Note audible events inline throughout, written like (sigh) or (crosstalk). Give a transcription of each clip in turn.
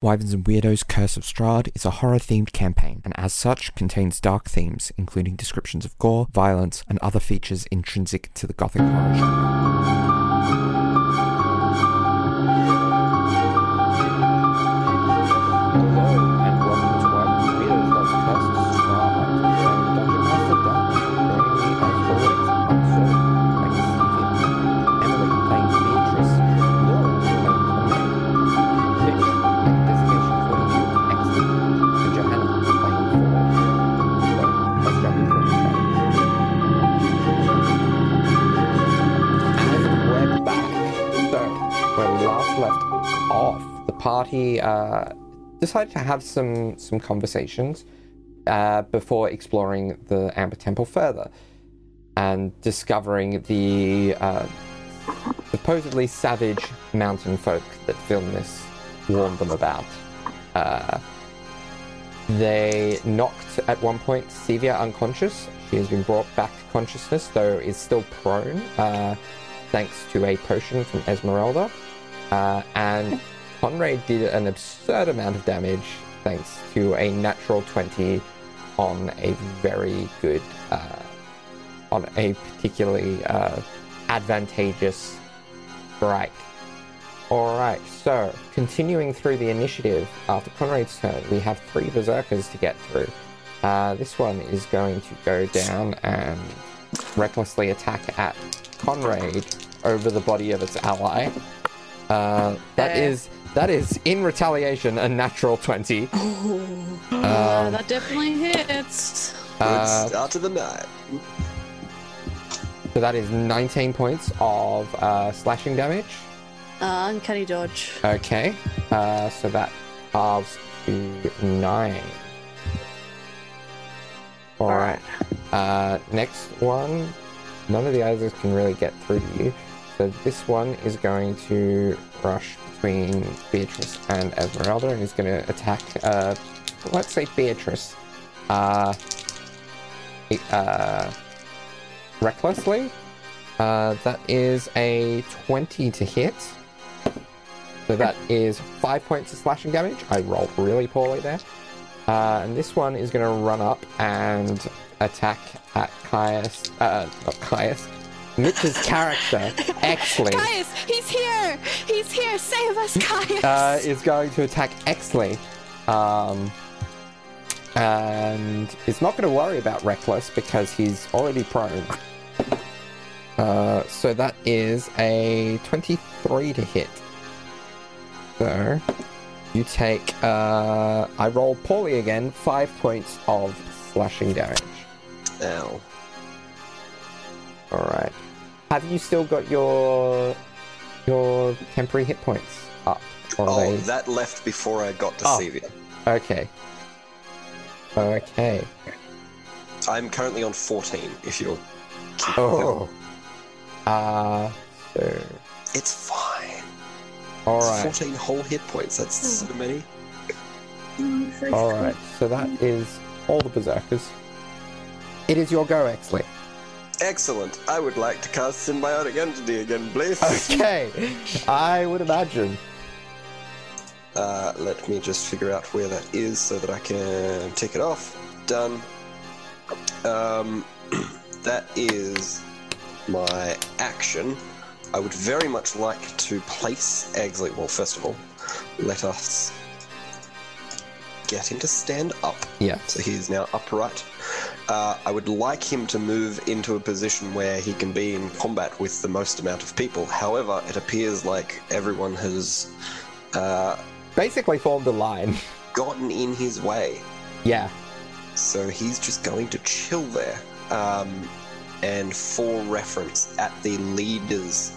Wyverns and Weirdos Curse of Strahd is a horror themed campaign, and as such contains dark themes, including descriptions of gore, violence, and other features intrinsic to the Gothic horror genre. Party uh, decided to have some some conversations uh, before exploring the Amber Temple further and discovering the uh, supposedly savage mountain folk that Vilnius warned them about. Uh, they knocked at one point Sevia unconscious. She has been brought back to consciousness, though is still prone, uh, thanks to a potion from Esmeralda. Uh, and Conrad did an absurd amount of damage thanks to a natural 20 on a very good, uh, on a particularly uh, advantageous strike. Alright, so continuing through the initiative, after Conrad's turn, we have three berserkers to get through. Uh, this one is going to go down and recklessly attack at Conrad over the body of its ally. Uh, that is that is in retaliation a natural 20. yeah, (laughs) Um, that definitely hits. Good Uh, start to the night. so that is 19 points of uh, slashing damage. Uh, uncanny dodge. Okay, uh, so that halves to nine. All right. Uh, next one. None of the others can really get through to you. So this one is going to rush between Beatrice and Esmeralda and he's going to attack. Uh, let's say Beatrice. Uh, uh, recklessly. Uh, that is a 20 to hit. So that is five points of slashing damage. I rolled really poorly there. Uh, and this one is going to run up and attack at Caius. Uh, not Caius. Mitch's character, Exley, Caius, he's here! He's here! Save us, Caius! uh, is going to attack Exley. Um, and is not going to worry about Reckless because he's already prone. Uh, so that is a 23 to hit. So you take, uh, I roll poorly again, five points of slashing damage. Ow. Alright. Have you still got your your temporary hit points up? Oh, they... that left before I got to Oh. Sevia. Okay. Okay. I'm currently on 14, if you're... Oh. Uh, so, It's fine. Alright. 14 whole hit points. That's so many. Alright, so that is all the berserkers. It is your go, Exley. Excellent. I would like to cast Symbiotic Entity again, please. Okay. I would imagine. Uh, let me just figure out where that is so that I can take it off. Done. Um, (clears throat) that is my action. I would very much like to place Exley. Well, first of all, let us get him to stand up. Yeah. So he is now upright. Uh, I would like him to move into a position where he can be in combat with the most amount of people. However, it appears like everyone has uh, Basically formed a line. (laughs) gotten in his way. Yeah. So he's just going to chill there. Um, and for reference, at the leader's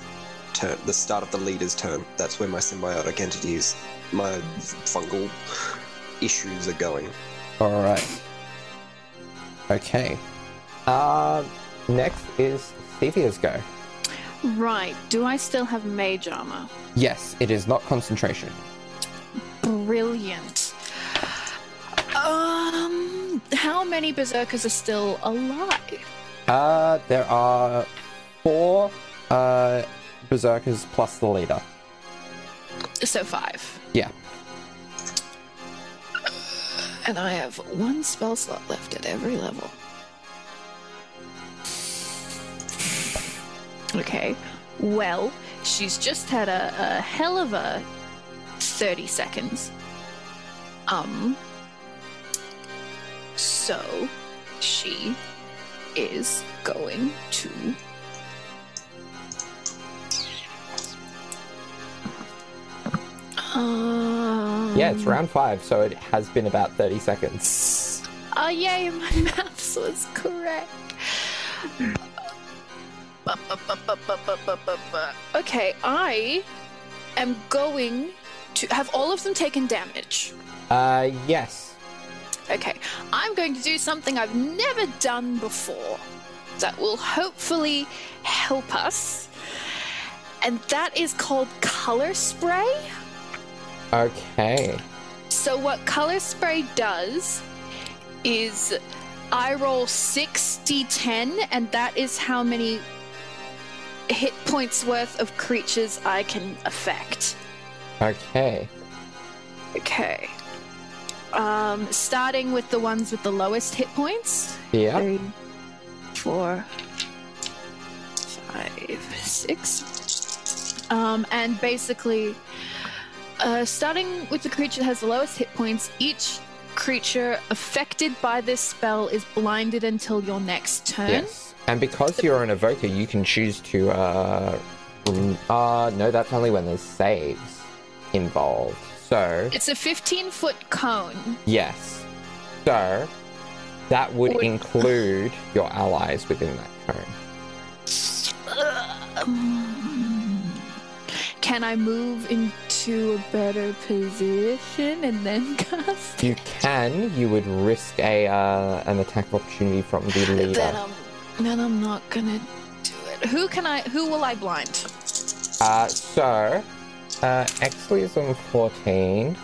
turn, the start of the leader's turn, that's where my symbiotic entities, my fungal issues are going. Alright. Okay. Uh, next is Sevia's go. Right, do I still have mage armor? Yes, it is not concentration. Brilliant. Um, how many berserkers are still alive? Uh, there are four uh, berserkers plus the leader. So five. Yeah. And I have one spell slot left at every level. Okay. Well, she's just had a, a hell of a 30 seconds. Um. So, she is going to. Um, Yeah, it's round five, so it has been about 30 seconds. Oh, yay, (laughs) my maths was correct. Okay, I am going to have all of them taken damage. Uh, yes. Okay, I'm going to do something I've never done before that will hopefully help us. And that is called color spray. Okay. So, what color spray does is I roll 6d10, and that is how many hit points worth of creatures I can affect. Okay. Okay. Um, starting with the ones with the lowest hit points. Yeah. Three, four, five, six. Um, and basically, uh, starting with the creature that has the lowest hit points, each creature affected by this spell is blinded until your next turn. Yes. And because you're an evoker, you can choose to, uh, uh, no, that's only when there's saves involved. So, It's a 15 foot cone. yes. So, that would Would- include your allies within that cone. Can I move into a better position and then (laughs) cast? You can, you would risk a, uh, an attack opportunity from the leader. Then I'm, then I'm not gonna do it. Who can I? Who will I blind? Uh, so, uh, Exley is on 14.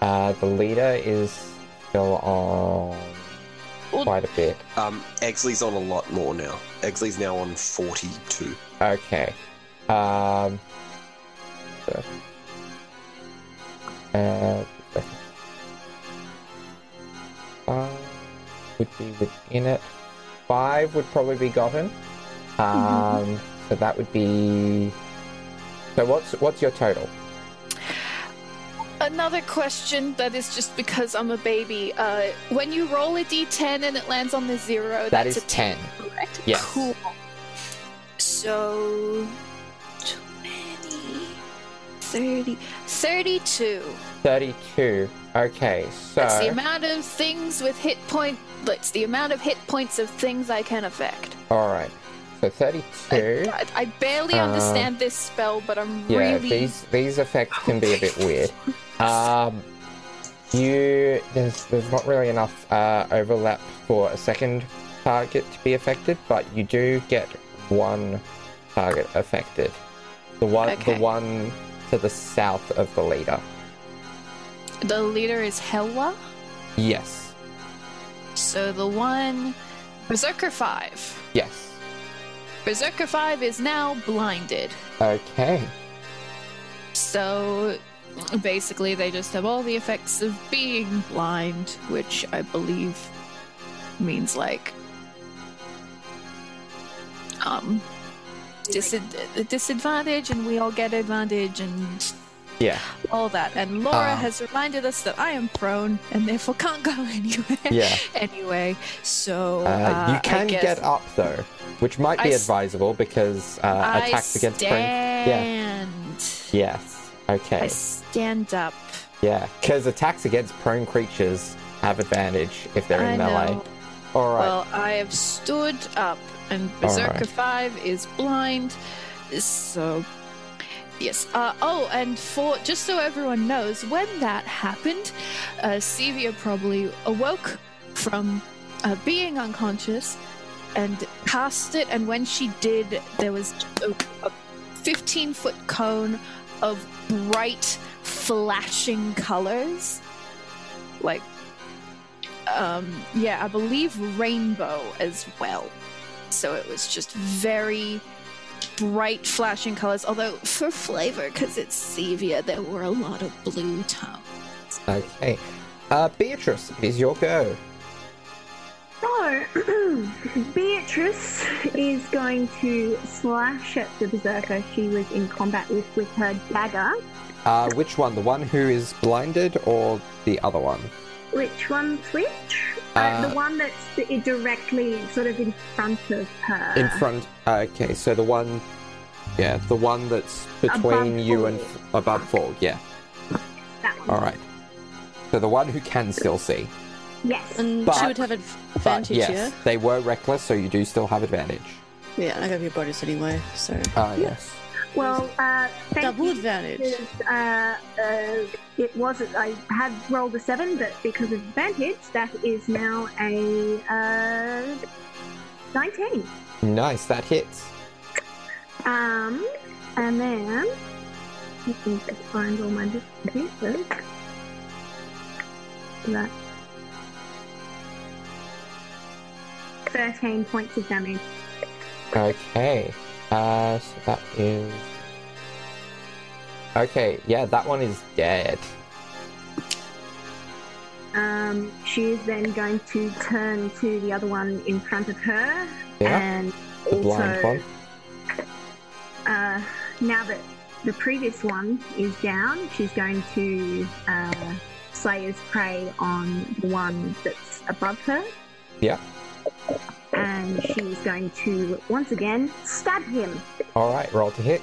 Uh, the leader is still on Well- quite a bit. Um, Exley's on a lot more now. Exley's now on 42. Okay. Um. So. Uh. Five would be within it. Five would probably be gotten. Um. So that would be. So what's what's your total? Another question that is just because I'm a baby. Uh, when you roll a d10 and it lands on the zero, That that's is a ten. correct? Yes. Cool. So, 20, 30, 32. Thirty-two. Okay. So. That's the amount of things with hit point. It's the amount of hit points of things I can affect. All right. So thirty-two. I, I barely Uh, understand this spell, but I'm Yeah, really. these these effects can be a bit (laughs) weird. Um, you there's there's not really enough uh, overlap for a second target to be affected, but you do get one target affected. The one Okay. the one to the south of the leader. The leader is Helwa. Yes. So the one. Berserker 5. Yes. Berserker 5 is now blinded. Okay. So basically, they just have all the effects of being blind, which I believe means like. Um. Disad- disadvantage, and we all get advantage, and Yeah. all that. And Laura Um. has reminded us that I am prone and therefore can't go (laughs) anywhere. Yeah. anyway, so Uh, uh, you can guess get up though, which might I be s- advisable because uh, I attacks against prone. stand. Yes. Okay. I stand up. Yeah, because attacks against prone creatures have advantage if they're in I melee. know. All right. Well, I have stood up, and Berserker right. 5 is blind. So, yes. Uh, oh, and for just so everyone knows, when that happened, uh, Sevia probably awoke from uh, being unconscious and cast it. And when she did, there was a, a 15 foot cone of bright, flashing colors. Like, um, yeah, I believe rainbow as well. So it was just very bright, flashing colors. Although for flavor, because it's Sevia, there were a lot of blue tones. okay. Uh, Beatrice, it is your go. So, (clears throat) Beatrice is going to slash at the berserker she was in combat with with her dagger. Uh, which one? The one who is blinded or the other one? Which one's which? Uh, Uh, the one that's directly sort of in front of her. In front. Okay, so the one. Yeah, the one that's between Above you and Ford. above Ford. Yeah. That one. All right. So the one who can still see. Yes. And But- she would have adv- But advantage, yes, they were reckless, so you do still have advantage. yeah? Yeah, I got your bonus anyway, so. Ah, yes. Well, uh, thank Double you, advantage. Uh, uh, it wasn't. I had rolled a seven, but because of advantage, that is now a uh, nineteen. Nice, that hits. Um, and then let me just find all my bits and pieces. That thirteen points of damage. Okay. Uh, so that is. Okay, yeah, that one is dead. Um, she is then going to turn to the other one in front of her, Yeah, and the also, blind one. Uh, now that the previous one is down, she's going to uh, Slayer's prey on the one that's above her. Yeah. And she's going to once again stab him. All right, roll to hit.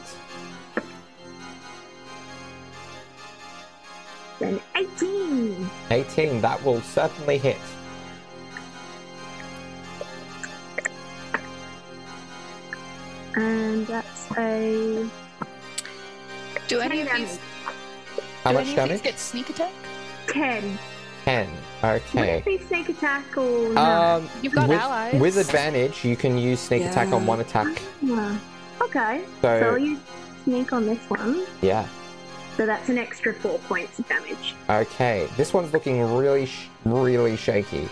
Then 18. 18, that will certainly hit. And that's a Do any 10 of these, damage. How do much any of damage? these get sneak attack? 10. 10. Would it be sneak attack or no? Um, You've got with, allies. with advantage, you can use sneak attack on one attack. No. Okay. So So, you sneak on this one. yeah. So that's an extra four points of damage. Okay, this one's looking really, sh- really shaky.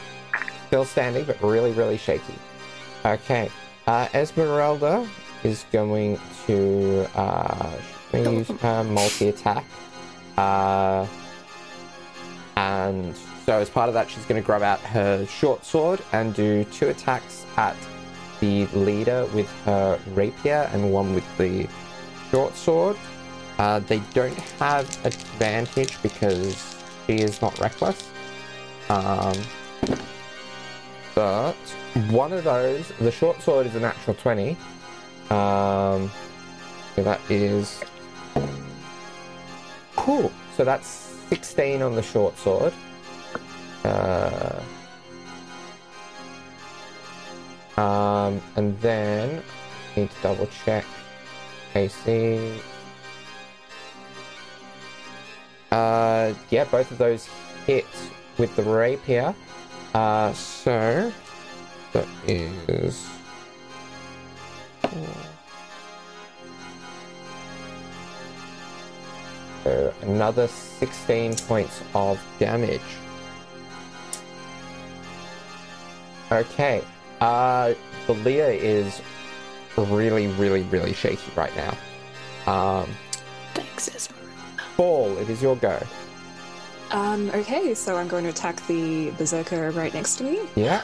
Still standing, but really, really shaky. Okay, uh, Esmeralda is going to uh, use her multi attack. Uh, and so, as part of that, she's going to grab out her short sword and do two attacks at the leader with her rapier and one with the short sword. Uh, they don't have advantage because she is not reckless. Um, but one of those, the short sword is a natural 20. Um, so that is. Cool. So that's 16 on the short sword. Uh, um, and then need to double check AC. Uh, yeah, both of those hit with the rapier. Uh, so that is. So another 16 points of damage. Okay. Uh, the Leah is really, really, really shaky right now. Um, Thanks, Esmeralda. Fall, it is your go. Um, okay, so I'm going to attack the berserker right next to me. Yeah.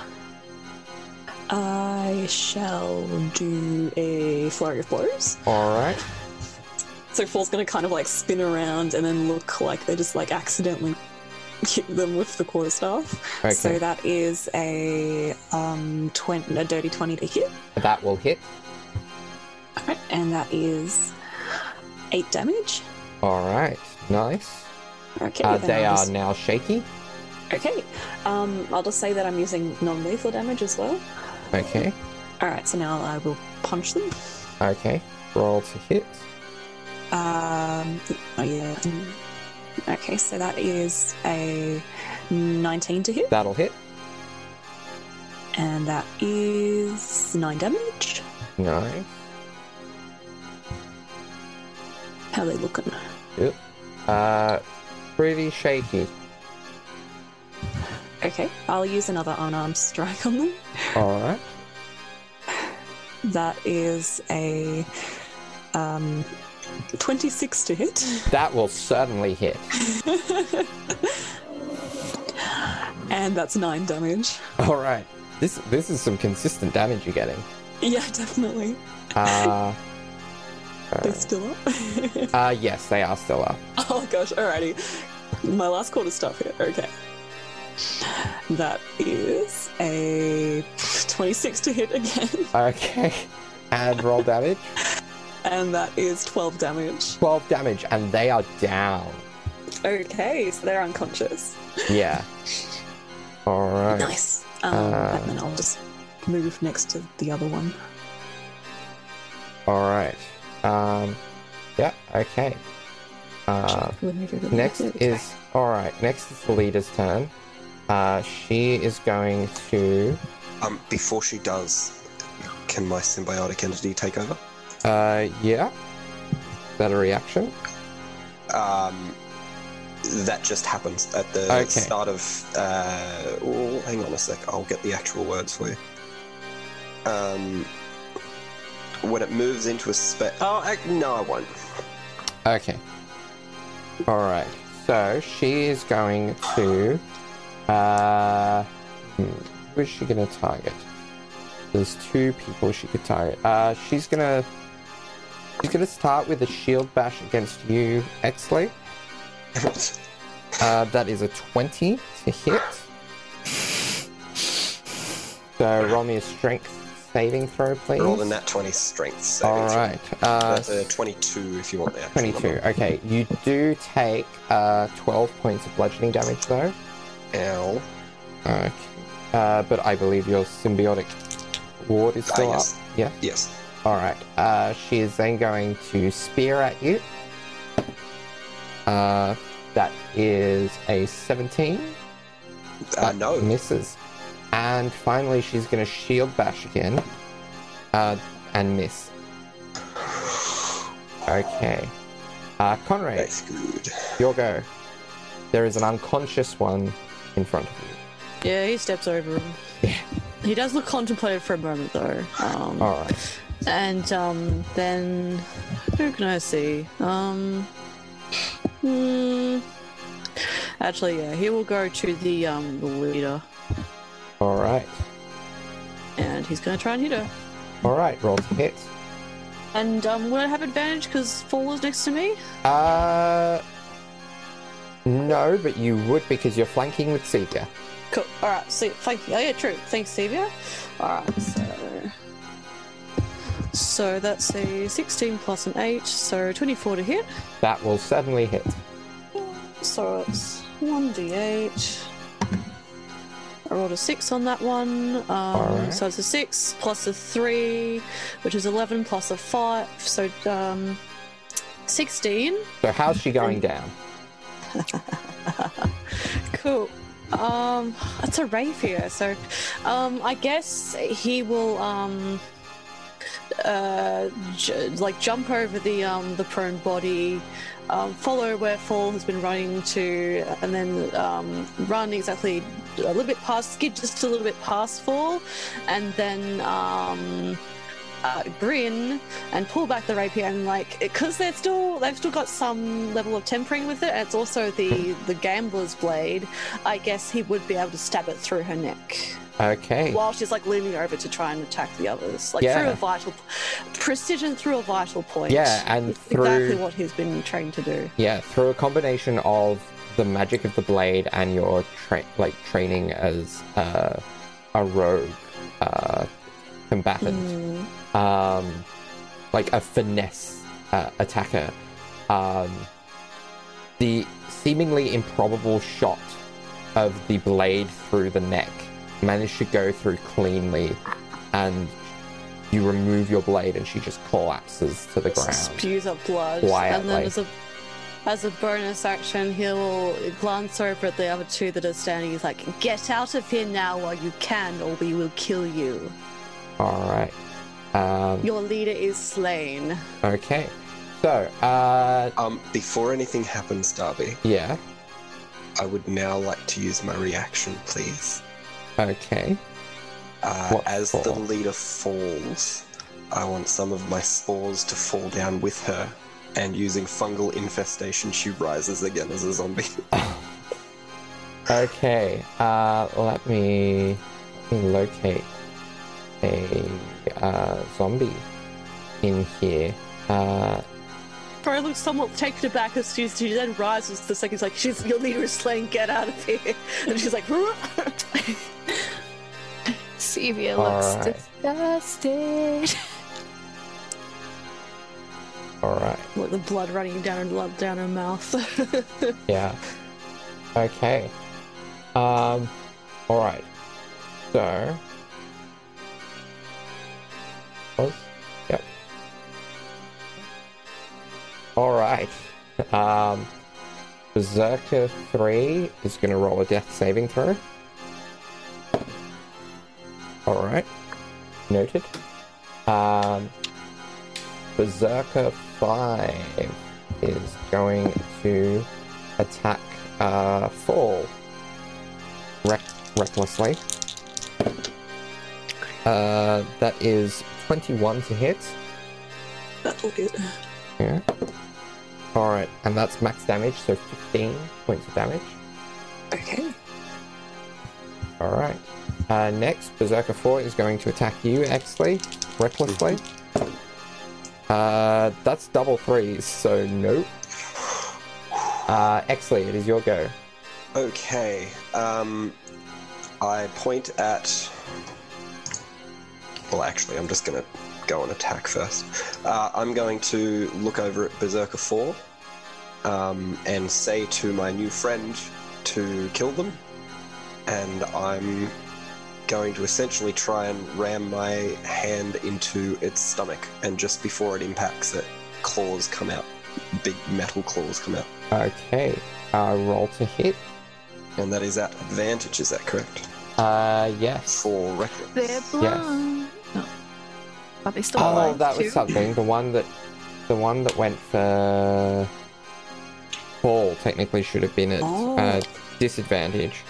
I shall do a flurry of blows. All right. So going to kind of like spin around and then look like they just like accidentally hit them with the quarterstaff. Okay. So that is a um 20, a dirty 20 to hit. That will hit. Alright, and that is 8 damage. All right. Nice. Okay, Uh, they are just- now shaky. Okay, um, I'll just say that I'm using non lethal damage as well. Okay. Alright, so now I will punch them. Okay. Roll to hit. Um, oh yeah. Okay, so that is a 19 to hit, That'll hit. and that is 9 damage. Nice. How are they looking? Yep. Uh, pretty shaky. Okay, I'll use another unarmed strike on them. All right. That is a um, 26 to hit. That will certainly hit. (laughs) And that's nine damage. All right. This this is some consistent damage you're getting. Yeah, definitely. Uh, (laughs) They're still up. (laughs) uh, yes, they are still up. oh gosh, alrighty. My last quarterstaff here. Okay. That is a 26 to hit again. Okay. And roll damage. And that is 12 damage. 12 damage, and they are down. Okay, so they're unconscious. Yeah. All right. Nice. Um, Uh, and then I'll just move next to the other one. All right. Um, yeah. Okay. Uh, next is all right. Next is the leader's turn. Uh, she is going to. Um, before she does, can my symbiotic entity take over? Uh, yeah. Is that a reaction? Um, that just happens at the Okay. start of. Uh, oh, hang on a sec. I'll get the actual words for you. Um, when it moves into a spec. Oh, ac- no, I won't. Okay. All right. So she is going to. Uh, hmm, who is she going to target? There's two people she could target. Uh, she's gonna. Gonna start with a shield bash against you, Exley. (laughs) Uh, that is a 20 to hit. So roll me a strength saving throw, please. Roll the nat 20 strength saving All throw. right. Uh, That's a 22 if you want actual 22. number. Okay, you do take uh, 12 points of bludgeoning damage though. Ow. Okay. Uh, but I believe your symbiotic ward is Ah, still yes. up. Yeah. Yes. Alright. Uh, she is then going to spear at you. Uh, that is a 17. Uh, That no. Misses. And finally, she's going to shield bash again. Uh, and miss. Okay. Uh, Conrad, That's good. your go. There is an unconscious one in front of you. Yeah, he steps over him. Yeah. He does look contemplative for a moment though. Um, Alright. And um, then who can I see? Um, hmm, actually, yeah, he will go to the um the leader, Alright. and he's gonna try and hit her. Alright, roll to hit. And um, would I have advantage because Fall is next to me? Uh. No, but you would because you're flanking with Sevia. Cool. All right. So thank you. Oh yeah, true. Thanks, Sevia. All right. So, so that's a 16 plus an 8, so 24 to hit. That will certainly hit. So it's 1d8. I rolled a 6 on that one. Um, Alright. So it's a 6 plus a 3, which is 11 plus a 5. So um, 16. So how's she going down? (laughs) Cool. Um, it's a rapier, so um, I guess he will um, uh, j- like jump over the um the prone body, um, follow where Fall has been running to, and then um, run exactly a little bit past, skid just a little bit past Fall, and then um. Uh, grin and pull back the rapier and like because they're still they've still got some level of tempering with it and it's also the the gambler's blade i guess he would be able to stab it through her neck Okay. while she's like leaning over to try and attack the others like Yeah. through a vital precision through a vital point Yeah, and It's exactly what he's been trained to do yeah through a combination of the magic of the blade and your tra- like training as uh, a rogue uh, combatant, Mm, um, like a finesse uh, attacker. Um, the seemingly improbable shot of the blade through the neck managed to go through cleanly, and you remove your blade, and she just collapses to the ground. spews up blood Quietly. and then as a as a bonus action he'll glance over at the other two that are standing he's like get out of here now while you can or we will kill you All right. Um, your leader is slain okay. So, uh, Um, before anything happens, Darby, yeah. I would now like to use my reaction, please. Okay. Uh, What as the leader falls, I want some of my spores to fall down with her, and using fungal infestation, she rises again as a zombie. (laughs) Okay, uh, let me, let me locate a uh, zombie in here. Uh, Pro looks somewhat taken aback as she, she then rises the second. She's like, she's, your leader is slain, get out of here. (laughs) And she's like, (laughs) Sevia looks Alright. disgusted. all right. with the blood running down her, down her mouth. (laughs) Yeah. Okay. Um. All right. So. Pause. Yep. All right. Um. Berserker three is going to roll a death saving throw. All right. Noted. Um. Berserker five is going to attack uh, Fall Rec- recklessly. Uh, that is 21 to hit. That'll hit. Yeah. Alright, and that's max damage, so 15 points of damage. Okay. Alright. Uh, next, Berserker 4 is going to attack you, Exley, recklessly. Uh, that's double threes, so nope. Uh, Exley, it is your go. Okay. Um, I point at. Well, actually, I'm just gonna go on attack first. Uh, I'm going to look over at Berserker 4 um, and say to my new friend to kill them. And I'm going to essentially try and ram my hand into its stomach. And just before it impacts it, claws come out. Big metal claws come out. Okay. Uh, roll to hit. And that is at advantage, is that correct? Uh, yes. For reckless. They're blind. No. But they still Oh, blind that was something. The one that, the one that went for Fall technically should have been at Oh. uh, disadvantage.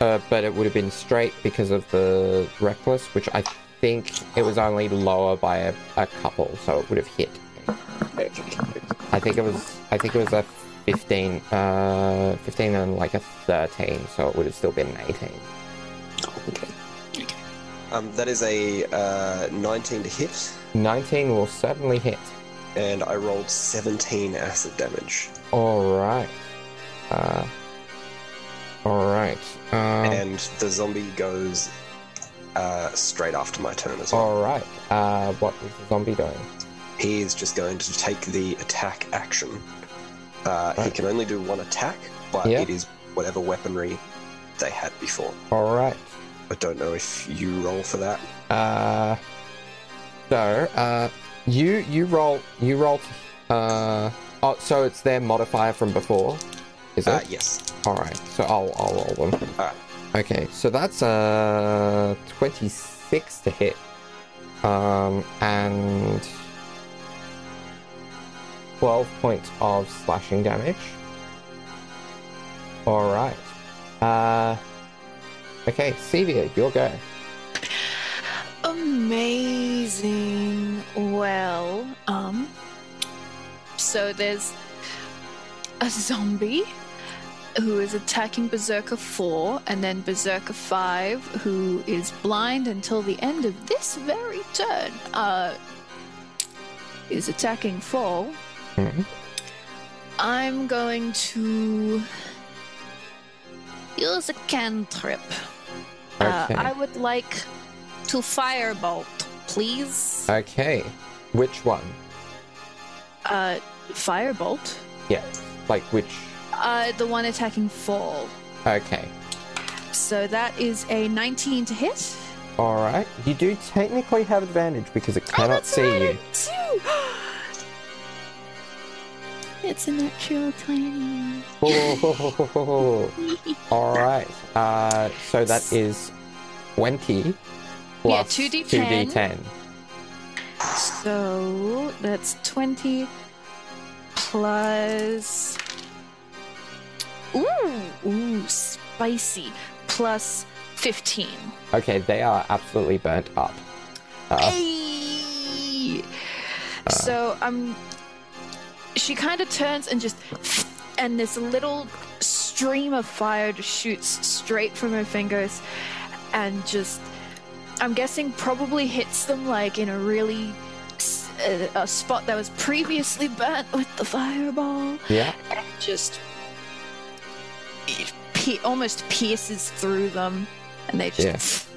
Uh, but it would have been straight because of the reckless, which I think it was only lower by a, a couple, so it would have hit. I think it was. I think it was a fifteen, uh, fifteen and like a thirteen, so it would have still been an eighteen. Okay. Um, that is a uh, 19 to hit, Nineteen will certainly hit. and I rolled 17 acid damage. All right. Uh, all right. Um, and the zombie goes uh, straight after my turn as well. all right. Uh, what is the zombie doing? He is just going to take the attack action. Uh, He can only do one attack, but Yeah. it is whatever weaponry they had before. All right. I don't know if you roll for that. Uh, so uh, you you roll you roll. Uh, oh, so it's their modifier from before, is it? Uh, yes. All right. So I'll I'll roll them. Alright. Okay. So that's uh twenty six to hit. Um and twelve points of slashing damage. All right. Uh. Okay, Sevia, your go. Amazing. Well, um, so there's a zombie who is attacking Berserker 4, and then Berserker 5, who is blind until the end of this very turn, uh, is attacking Fall. Mhm. I'm going to use a cantrip. Uh, I would like to firebolt, please. Okay. Which one? Uh, firebolt. Yeah. Like which? Uh, the one attacking fall. Okay. So that is a 19 to hit. All right. You do technically have advantage because it oh, cannot that's see right, you. (gasps) It's a natural 20. (laughs) All right. Uh, so that is twenty Yeah, plus 2d10. 2d10. So that's 20 plus. Ooh, ooh, spicy. Plus 15. Okay, they are absolutely burnt up. Uh, Hey! so um she kind of turns and just and this little stream of fire just shoots straight from her fingers and just, I'm guessing, probably hits them like in a really a spot that was previously burnt with the fireball Yeah. and just it pe- almost pierces through them and they just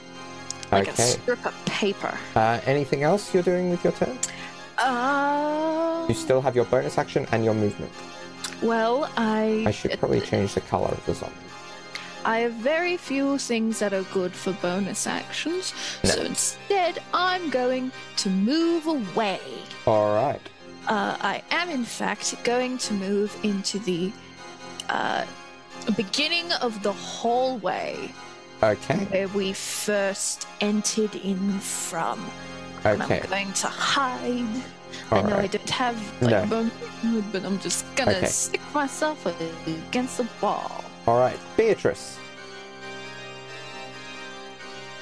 (sniffs) like a strip of paper. Uh, anything else you're doing with your turn? Um, You still have your bonus action and your movement. well, I I should probably change the color of the zombie. I have very few things that are good for bonus actions, No. so instead I'm going to move away. All right. Uh, I am, in fact, going to move into the uh, beginning of the hallway Okay. where we first entered in from. And Okay. I'm going to hide. I All know I don't have like No. bone wood, but I'm just gonna Okay. stick myself against the wall. All right. Beatrice.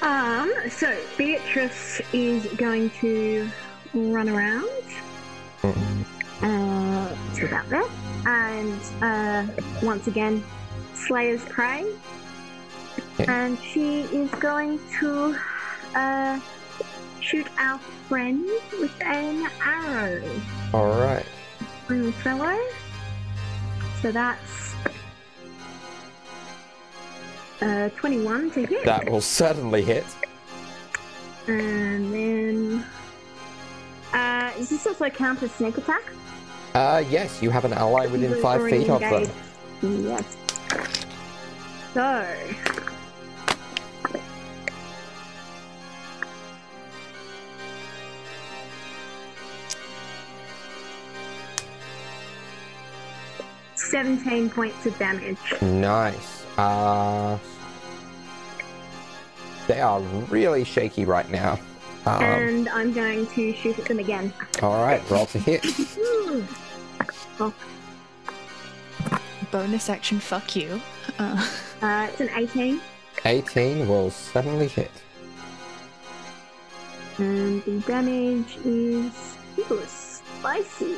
Um, so Beatrice is going to run around uh, to about there, and uh, once again, Slayer's prey, Okay. and she is going to uh, shoot our friend with an arrow, All right. little fellow. So that's uh, 21 to hit. That will certainly hit. And then. Uh, does this also count as sneak attack? Uh, yes, you have an ally within five feet of them. Yes. So. Seventeen points of damage. Nice. Uh, they are really shaky right now. Um, and I'm going to shoot at them again. all right, roll to hit. (laughs) Bonus action, fuck you. Uh, (laughs) Uh, it's an 18, 18 will suddenly hit. and the damage is ooh, spicy.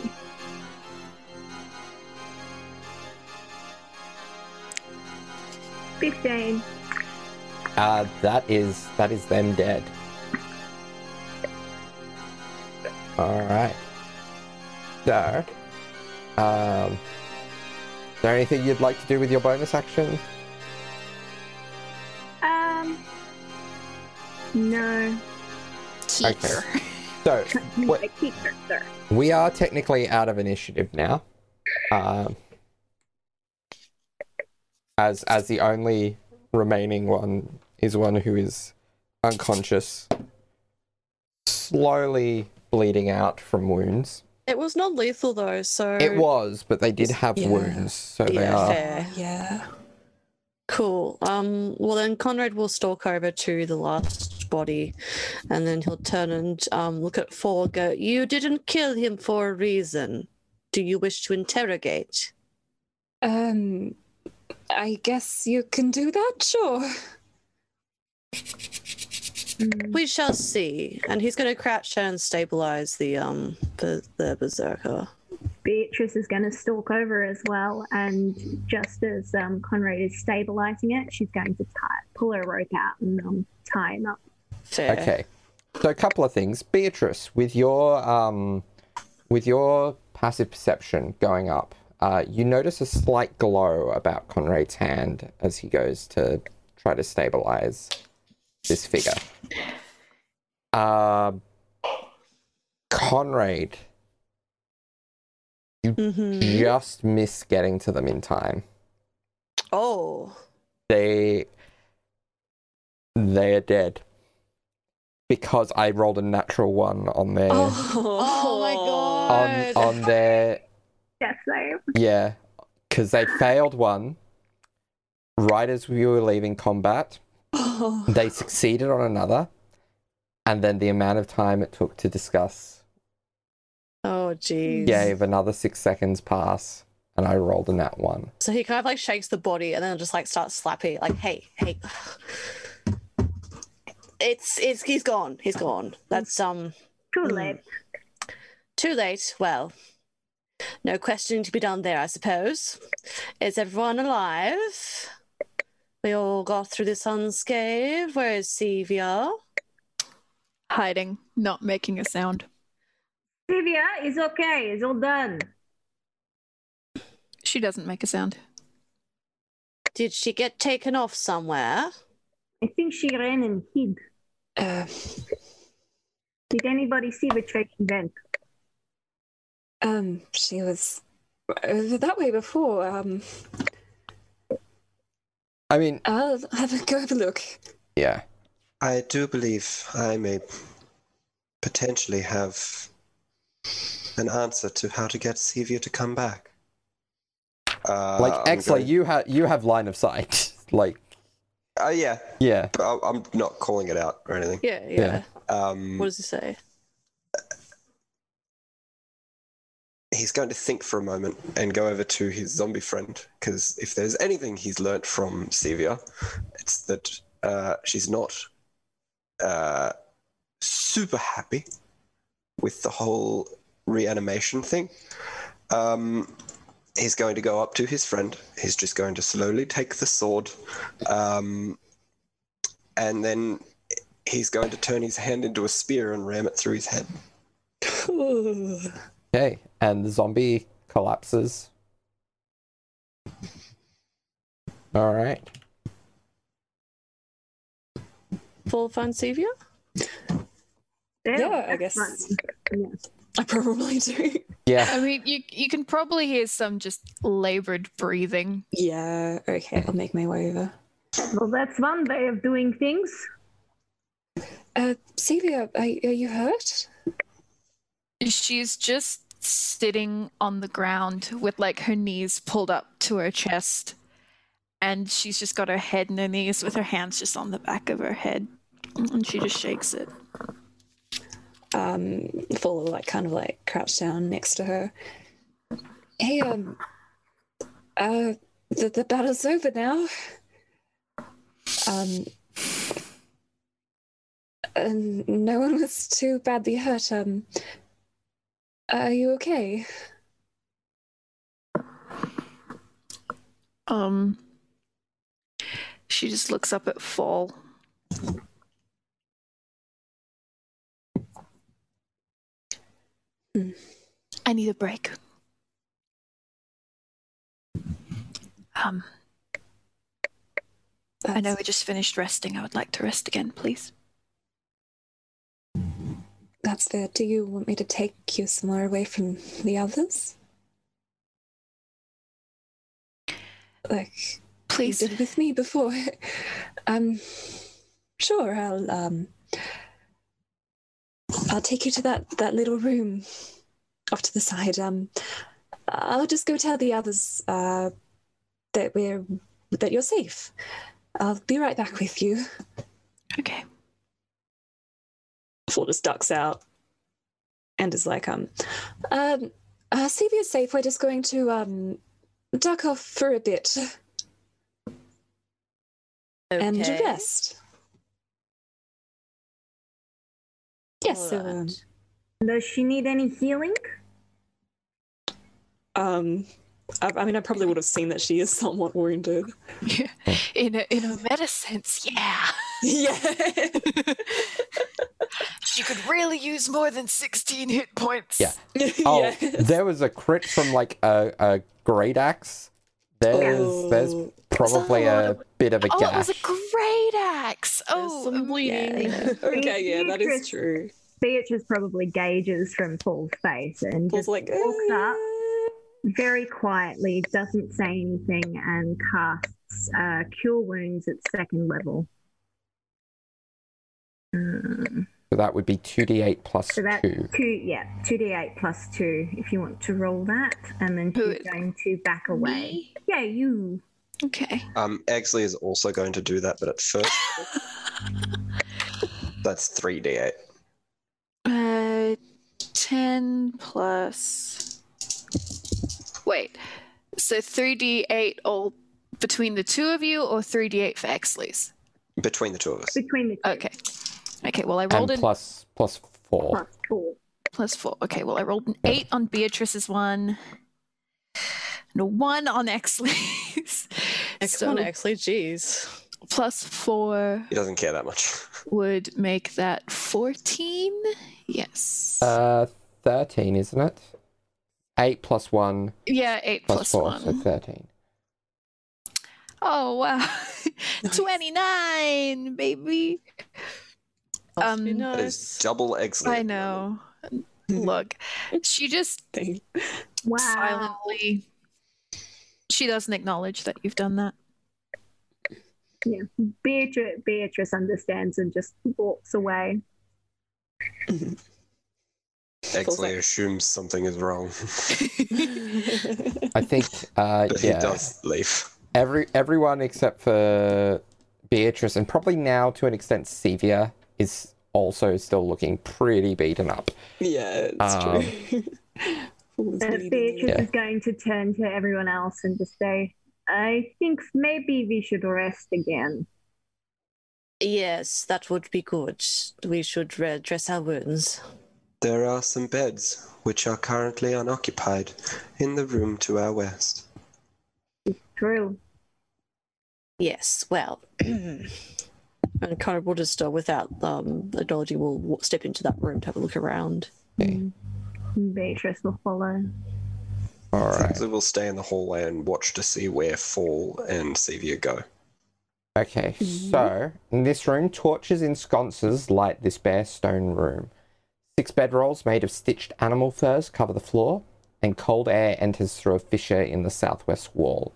Fifteen. Uh, that is that is them dead. All right. So, um, is there anything you'd like to do with your bonus action? Um. No. Okay. (laughs) So, what, I sir. we are technically out of initiative now. Um, as as the only remaining one is one who is unconscious, slowly bleeding out from wounds. It was non lethal though, so. It was, but they did have Yeah. wounds, so they Yeah, are. fair. Yeah. Cool. Um, well, then Conrad will stalk over to the last body and then he'll turn and um, look at Four go, You didn't kill him for a reason. Do you wish to interrogate? Um, I guess you can do that, sure. Mm. We shall see. And he's going to crouch down and stabilize the um the, the berserker. Beatrice is going to stalk over as well, and just as um, Conrad is stabilizing it, she's going to tie, pull her rope out and um, tie him up. Fair. Okay. So a couple of things, Beatrice, with your um, with your passive perception going up, uh, you notice a slight glow about Conrad's hand as he goes to try to stabilize this figure. Uh, Conrad, Mm-hmm. just miss getting to them in time. Oh. They they are dead because I rolled a natural one on their Oh my on god. on their Death save. yeah because they failed one right as we were leaving combat Oh. They succeeded on another and then the amount of time it took to discuss Oh jeez. gave another six seconds pass and i rolled in that one So he kind of like shakes the body and then just like starts slapping, like, hey, hey. It's it's he's gone. He's gone. That's um Too Hmm. late. too late. Well, no questioning to be done there, I suppose. Is everyone alive? We all got through this unscathed. Where is Sevia? Hiding, not making a sound. Sevia is okay. It's all done. She doesn't make a sound. Did she get taken off somewhere? I think she ran and hid. Uh, Did anybody see the tracking vent? um, she was over that way before. Um, I mean, I'll have a go have a look. yeah. I do believe I may potentially have an answer to how to get Sevia to come back. Uh, Like I'm Exley, going- you have you have line of sight. (laughs) like, Uh, yeah, yeah. but I- I'm not calling it out or anything. Yeah, yeah. Yeah. Um, What does he say? He's going to think for a moment and go over to his zombie friend because if there's anything he's learnt from Sevia, it's that uh, she's not uh, super happy with the whole reanimation thing. Um, he's going to go up to his friend. He's just going to slowly take the sword, um, and then he's going to turn his hand into a spear and ram it through his head. (sighs) Okay, and the zombie collapses. All right. Fall fun Sevia? There, Yeah, I guess. Yeah. I probably do. Yeah. I mean, you you can probably hear some just labored breathing. Yeah. Okay. I'll make my way over. Well, that's one way of doing things. Uh, Sevia, are, are you hurt? She's just sitting on the ground with like her knees pulled up to her chest. And she's just got her head in her knees with her hands just on the back of her head. And she just shakes it. um full of like kind of like crouched down next to her hey um uh the, the battle's over now um and no one was too badly hurt um are you okay Um she just looks up at Fall. Hmm. I need a break. Um, I know we just finished resting. I would like to rest again, please. That's fair do you want me to take you somewhere away from the others like Please. did with me before. Um, sure, I'll um, I'll take you to that that little room off to the side. Um, I'll just go tell the others uh that we're that you're safe. I'll be right back with you. Okay. Fall just ducks out and is like, um, um, uh, Sevia's safe. We're just going to um duck off for a bit and Okay. rest. Yes, so, um, Does she need any healing? um, I, I mean, I probably would have seen that she is somewhat wounded. (laughs) in a in a meta sense, yeah. (laughs) Yeah. (laughs) she could really use more than 16 hit points. Yeah. (laughs) Oh, Yes. there was a crit from like a, a great axe. There's there's Oh. probably a bit of a Oh, it was a great axe. Oh, some bleeding. Yeah. (laughs) okay, yeah, that is true. Beatrice probably gauges from Fall's face and Fall's just like, walks up "Uh, very quietly, doesn't say anything, and casts uh, Cure Wounds at second level. Um, So that would be 2d8 plus so that's 2. two, yeah, two d eight plus two. If you want to roll that, and then Who she's is- going to back away. me? Yeah, you. Okay. Um, Exley is also going to do that, but at first, (laughs) that's 3d8. Uh, 10 plus. Wait. So 3d8 all between the two of you, or 3d8 for Exley's? Between the two of us. Between the two. Okay. Okay, well, I rolled And an plus plus 4. Plus four. plus four. Okay, well, I rolled an 8 on Beatrice's one, and a one on Exley's. (laughs) Come on, Exley, jeez. plus four He doesn't care that much. (laughs) would make that 14. Yes. Uh, 13, isn't it? 8 plus 1 yeah, 8 plus, plus 4, 1. so 13. Oh, wow. (laughs) 29, baby. Must be Um, That is nice. double excellent. I know. (laughs) Look, she just Thing. Wow. silently. She doesn't acknowledge that you've done that. Beatrice, Beatrice understands and just walks away. (laughs) Exley assumes something is wrong, I think, uh, (laughs) but he does leave. every everyone except for Beatrice, and probably now to an extent Sevia, is also still looking pretty beaten up. yeah, it's Um, true. Always. Beatrice Yeah. is going to turn to everyone else and just say, I think maybe we should rest again. yes, that would be good. We should uh, dress our wounds. There are some beds which are currently unoccupied in the room to our west. True. Yes, well. (clears throat) and kind of will just, uh, without um, acknowledging, will step into that room to have a look around. Okay. Beatrice will follow. All right. So we'll stay in the hallway and watch to see where Fall and Sevia go. Okay, so in this room, torches in sconces light this bare stone room. Six bedrolls made of stitched animal furs cover the floor, and cold air enters through a fissure in the southwest wall.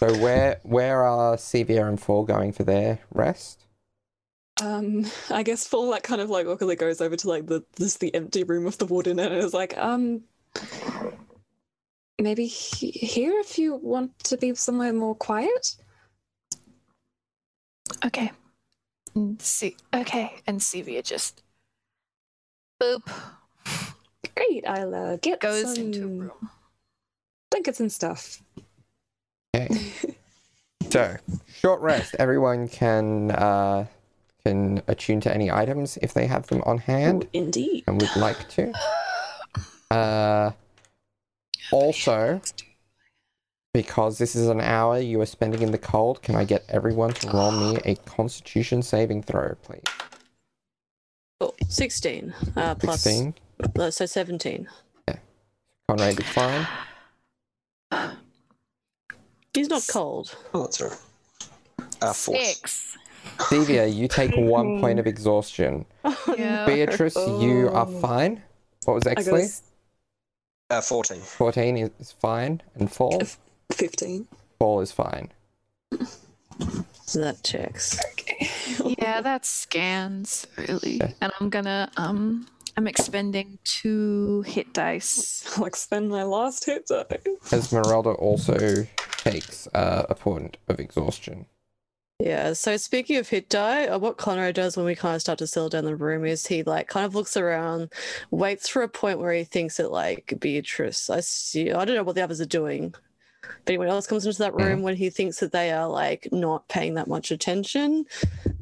So where where are Sevia and Fall going for their rest? Um, I guess Fall like kind of like awkwardly goes over to like the this the empty room of the warden and is like, um, maybe he- here if you want to be somewhere more quiet. Okay. And see, okay, and Sevia just boop Great, I'll uh, get goes some into a room. blankets and stuff. Okay. (laughs) so short rest. Everyone can uh, can attune to any items if they have them on hand Indeed. and would like to. (gasps) Uh, also, because this is an hour you are spending in the cold, can I get everyone to roll me a (gasps) Constitution saving throw, please? Oh, 16 uh, plus. Sixteen. Uh, so 17. Conrad is fine. (sighs) (sighs) He's not cold. Oh, that's right. Uh, force. Six. Sevia, you take (laughs) one point of exhaustion. Yeah. Beatrice, you are Oh. fine. What was I got a Exley? Uh, 14. 14 is, is fine. And Fall? fifteen. Fall is fine. So that checks. Okay. Yeah, that scans really. Okay. And I'm gonna um I'm expending two hit dice. I'll expend my last hit die. Esmeralda also takes uh, a point of exhaustion. Yeah, so speaking of hit die, uh, what Conrad does when we kind of start to settle down the room is he like kind of looks around, waits for a point where he thinks that like Beatrice, I see, I don't know what the others are doing. If anyone else comes into that room when he thinks that they are like not paying that much attention,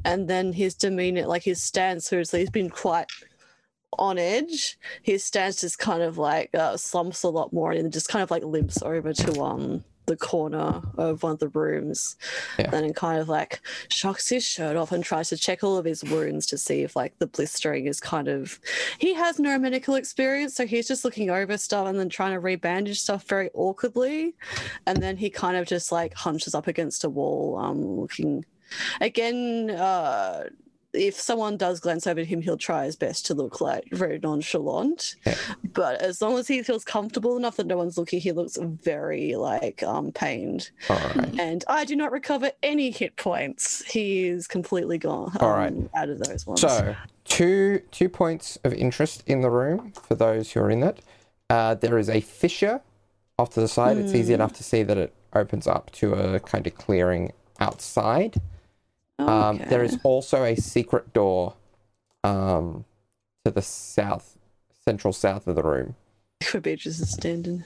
and then his demeanor, like his stance, seriously, he's been quite on edge. His stance just kind of like uh, slumps a lot more and just kind of like limps over to um the corner of one of the rooms Yeah. and then kind of like shocks his shirt off and tries to check all of his wounds to see if like the blistering is kind of he has no medical experience so he's just looking over stuff and then trying to rebandage stuff very awkwardly and then he kind of just like hunches up against a wall um looking again uh if someone does glance over at him, he'll try his best to look like very nonchalant. Yeah. But as long as he feels comfortable enough that no one's looking, he looks very like um pained right. and I do not recover any hit points. He is completely gone. All right. um, out of those ones. So, two two points of interest in the room for those who are in it. Uh, there is a fissure off to the side. It's easy enough to see that it opens up to a kind of clearing outside. Um, there is also a secret door um, to the south, central south of the room. where Beatrice is standing.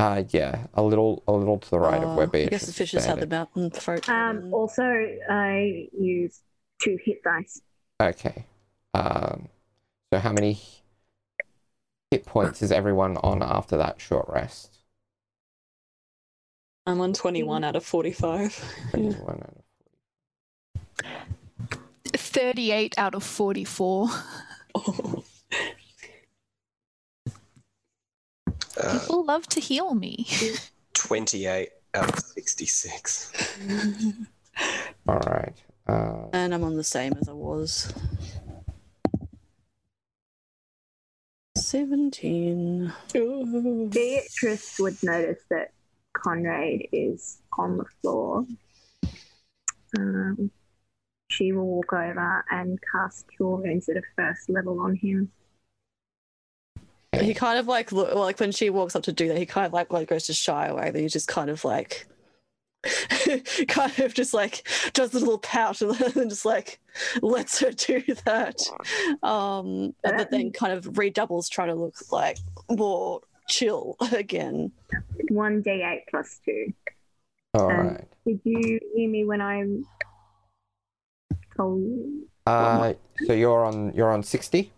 Uh, yeah, a little, a little to the right of where Oh, I Beatrice guess the fish is fishes have the mountain throat. Um, also, I use two hit dice. Okay. Um, so how many hit points is everyone on after that short rest? I'm on 21 out of 45. 21 out of 38 out of 44. Oh. Uh, People love to heal me. 28 out of 66. (laughs) All right. Uh, and I'm on the same as I was. 17. Ooh. Beatrice would notice that Conrad is on the floor. Um, she will walk over and cast Cure Wounds at a first level on him. He kind of like look like when she walks up to do that, he kind of like like goes to shy away. Then he just kind of like (laughs) kind of just like does a little pout and (laughs) then just like lets her do that. Um but then kind of redoubles trying to look like more chill (laughs) again. 1d8 plus 2. all Um, right. Did you hear me when I told you? Uh, so you're on you're on 60.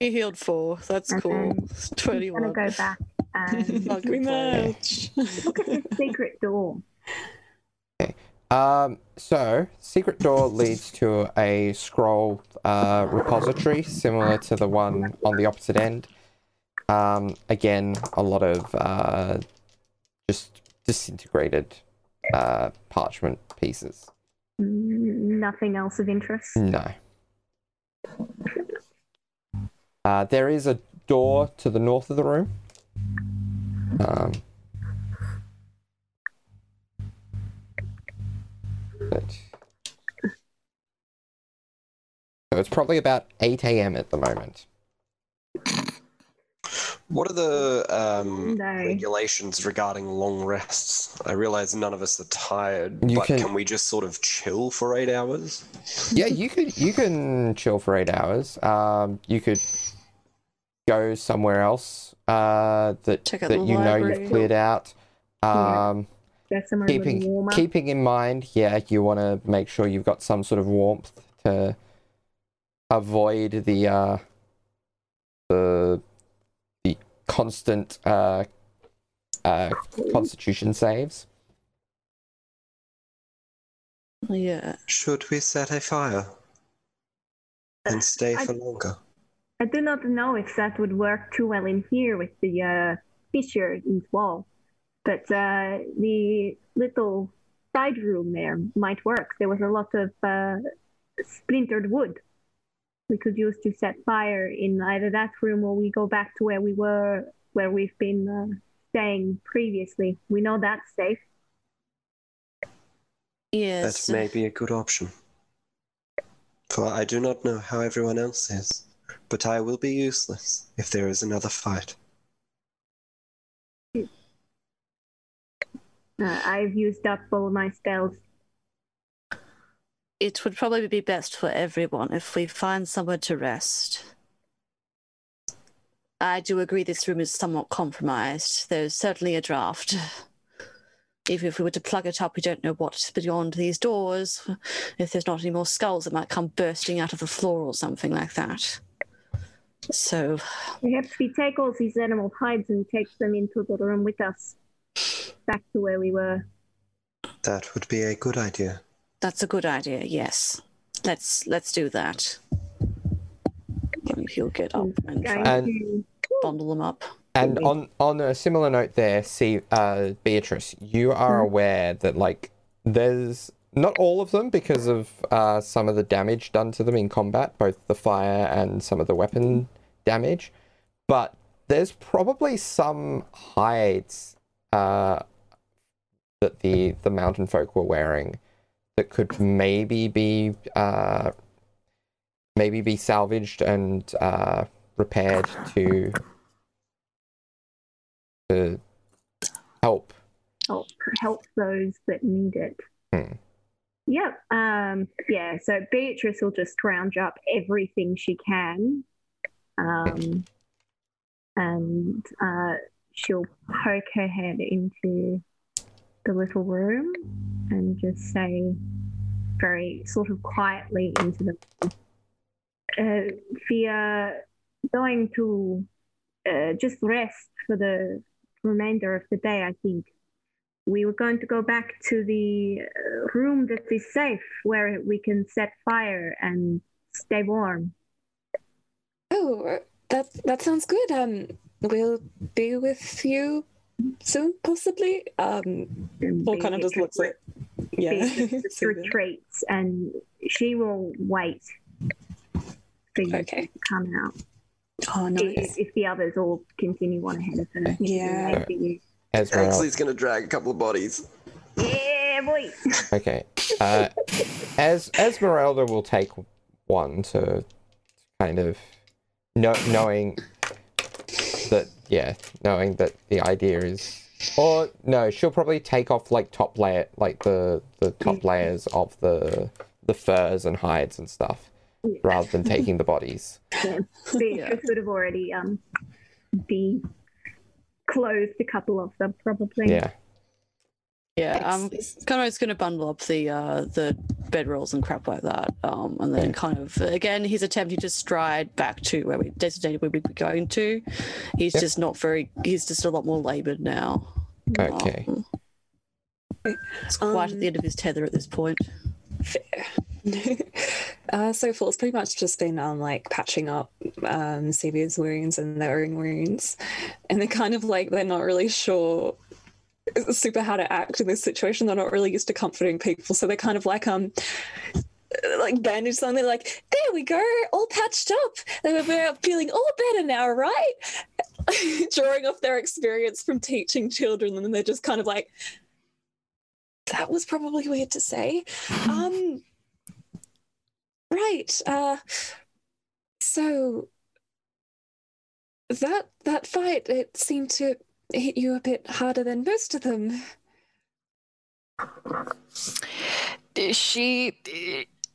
He healed four. That's And cool. then I'm Gonna go back (laughs) and Ugly (laughs) match. look at this secret door. Um, so secret door (laughs) leads to a scroll uh, repository similar to the one on the opposite end. Um, again, a lot of uh, just disintegrated uh, parchment pieces. Nothing else of interest. No. Uh, there is a door to the north of the room. Um, so it's probably about 8 a.m. at the moment. What are the um, No. regulations regarding long rests? I realize none of us are tired, You but can- can... we just sort of chill for eight hours? Yeah, you could you can chill for eight hours. Um, you could go somewhere else uh, that Check out that the you know you've cleared out. Yeah. Go somewhere a little keeping warmer. keeping in mind, yeah, you want to make sure you've got some sort of warmth to avoid the uh, the the constant uh, uh, constitution saves. Yeah. Should we set a fire and stay I- for longer? I do not know if that would work too well in here with the uh, fissure in the wall, but uh, the little side room there might work. There was a lot of uh, splintered wood we could use to set fire in either that room or we go back to where we were, where we've been uh, staying previously. We know that's safe. Yes. That may be a good option. For I do not know how everyone else is, but I will be useless if there is another fight. Uh, I've used up all my spells. It would probably be best for everyone if we find somewhere to rest. I do agree this room is somewhat compromised. There's certainly a draft. Even if we were to plug it up, we don't know what's beyond these doors. If there's not any more skulls that might come bursting out of the floor or something like that. So, Perhaps we take all these animal hides and take them into the room with us. Back to where we were. That would be a good idea. that's a good idea. Yes, let's let's do that. And he'll get up and try And- bundle them up. And on on a similar note, there, see, uh, Beatrice, you are aware that like there's not all of them because of uh, some of the damage done to them in combat, both the fire and some of the weapon damage, but there's probably some hides uh, that the the mountain folk were wearing that could maybe be uh, maybe be salvaged and uh, repaired to to help. help help those that need it. Hmm. Yep. Um, yeah. So Beatrice will just scrounge up everything she can, um, and uh, she'll poke her head into the little room and just say, very sort of quietly into the uh, we are going to uh, just rest for the remainder of the day, I think. We were going to go back to the uh, room that is safe where we can set fire and stay warm. Oh, that that sounds good. Um, we'll be with you soon, possibly. Um, And Fall kind of just looks at yeah. Beatrice (laughs) retreats and she will wait for you Okay. to come out. Oh, If, nice. if the others all continue on ahead of her. Yeah. Wait for you. Esmeralda. Exley's gonna drag a couple of bodies. Yeah, boy. (laughs) Okay. Uh, as Esmeralda will take one to kind of know, knowing that yeah, knowing that the idea is or no, she'll probably take off like top layer like the the top layers of the the furs and hides and stuff rather than taking the bodies. (laughs) Yeah. Beatrice would have already um be closed a couple of them probably. Yeah. Yeah, I'm kind of just going to bundle up the uh, the bedrolls and crap like that, um, and then kind of again he's attempting to stride back to where we designated where we were going to. He's Yep. just not very. He's just a lot more laboured now. Okay. Um, it's quite at Um, the end of his tether at this point. Fair. (laughs) uh, so it's pretty much just been um, like patching up um, wounds and their own wounds, and they're kind of like they're not really sure super how to act in this situation. They're not really used to comforting people, so they're kind of like um like bandage something. They're like, there we go, all patched up. And we're feeling all better now, right? (laughs) Drawing off their experience from teaching children, and then they're just kind of like, that was probably weird to say. (laughs) Um, right. Uh, so that that fight, it seemed to hit you a bit harder than most of them. she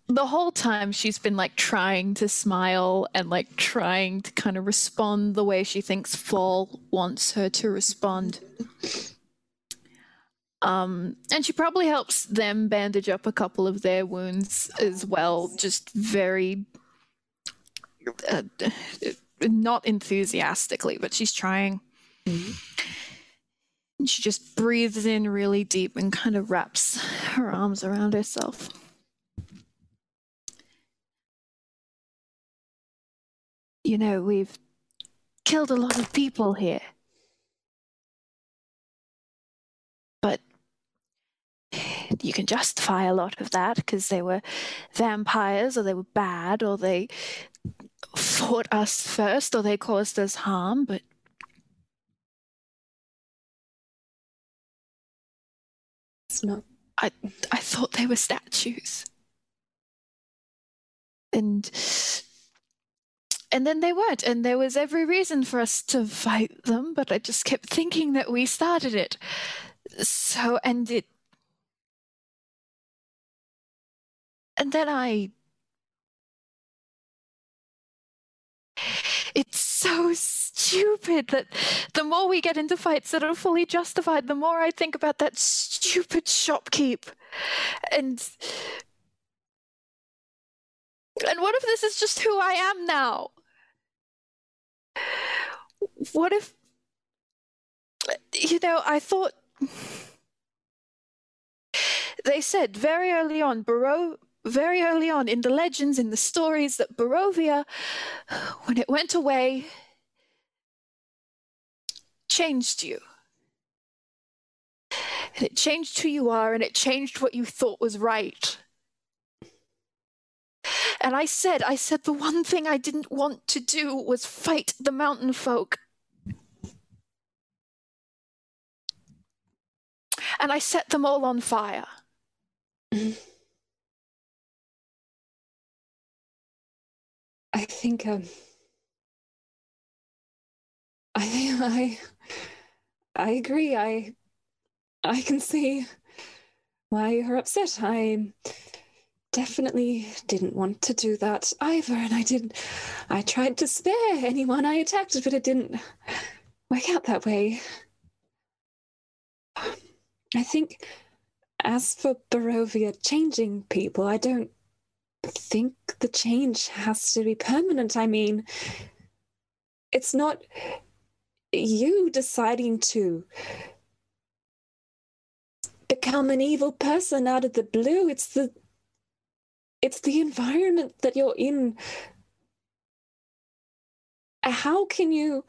the whole time she's been like trying to smile and like trying to kind of respond the way she thinks Fall wants her to respond. Um, and she probably helps them bandage up a couple of their wounds as well, just very uh, not enthusiastically, but she's trying. Mm-hmm. And she just breathes in really deep and kind of wraps her arms around herself. You know, we've killed a lot of people here. But you can justify a lot of that because they were vampires or they were bad or they fought us first or they caused us harm. But Not. I thought they were statues. And and then they weren't, and there was every reason for us to fight them, but I just kept thinking that we started it. So and it and then I it's so stupid that the more we get into fights that are fully justified, the more I think about that stupid shopkeep. And and what if this is just who I am now? What if you know, I thought they said very early on, Baro very early on in the legends, in the stories, that Barovia, when it went away, changed you. And it changed who you are, and it changed what you thought was right. And I said, I said the one thing I didn't want to do was fight the mountain folk. And I set them all on fire. I think um (laughs) I think I I agree. I I can see why you're upset. I definitely didn't want to do that either, and I didn't. I tried to spare anyone I attacked, but it didn't work out that way. I think as for Barovia changing people, I don't think the change has to be permanent. I mean, it's not you deciding to become an evil person out of the blue. It's the it's the environment that you're in. How can you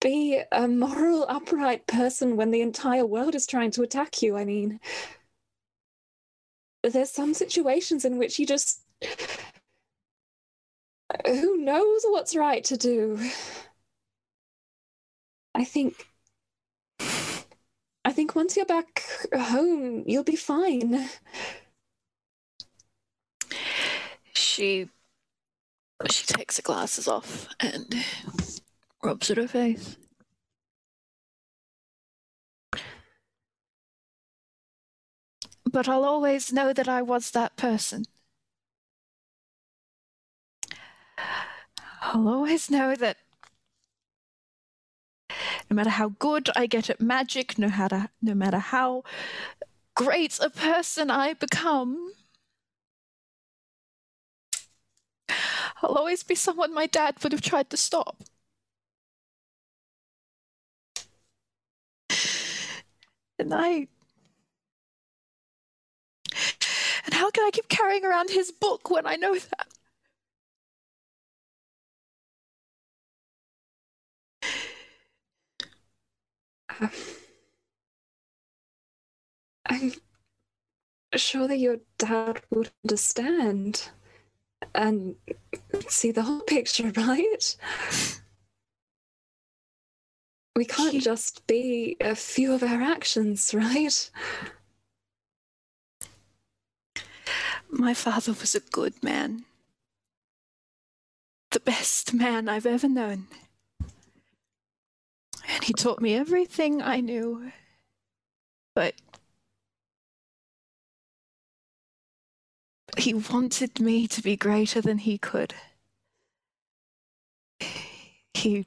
be a moral, upright person when the entire world is trying to attack you? I mean, there's some situations in which you just. Who knows what's right to do? I think. I think once you're back home, you'll be fine. She she takes the glasses off and rubs at her face. But I'll always know that I was that person. I'll always know that no matter how good I get at magic, no matter no matter how great a person I become, I'll always be someone my dad would have tried to stop. And I. And how can I keep carrying around his book when I know that? (sighs) I'm sure that your dad would understand and see the whole picture, (laughs) right? We can't just be a few of our actions, (laughs) right? My father was a good man. The best man I've ever known. And he taught me everything I knew. But he wanted me to be greater than he could. He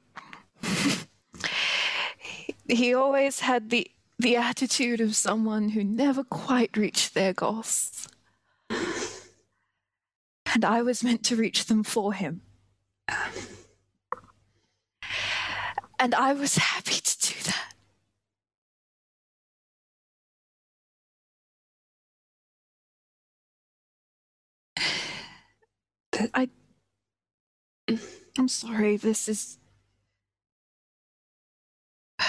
he always had the the attitude of someone who never quite reached their goals. And I was meant to reach them for him. And I was happy to do that. But- I. I'm sorry, this is. (sighs)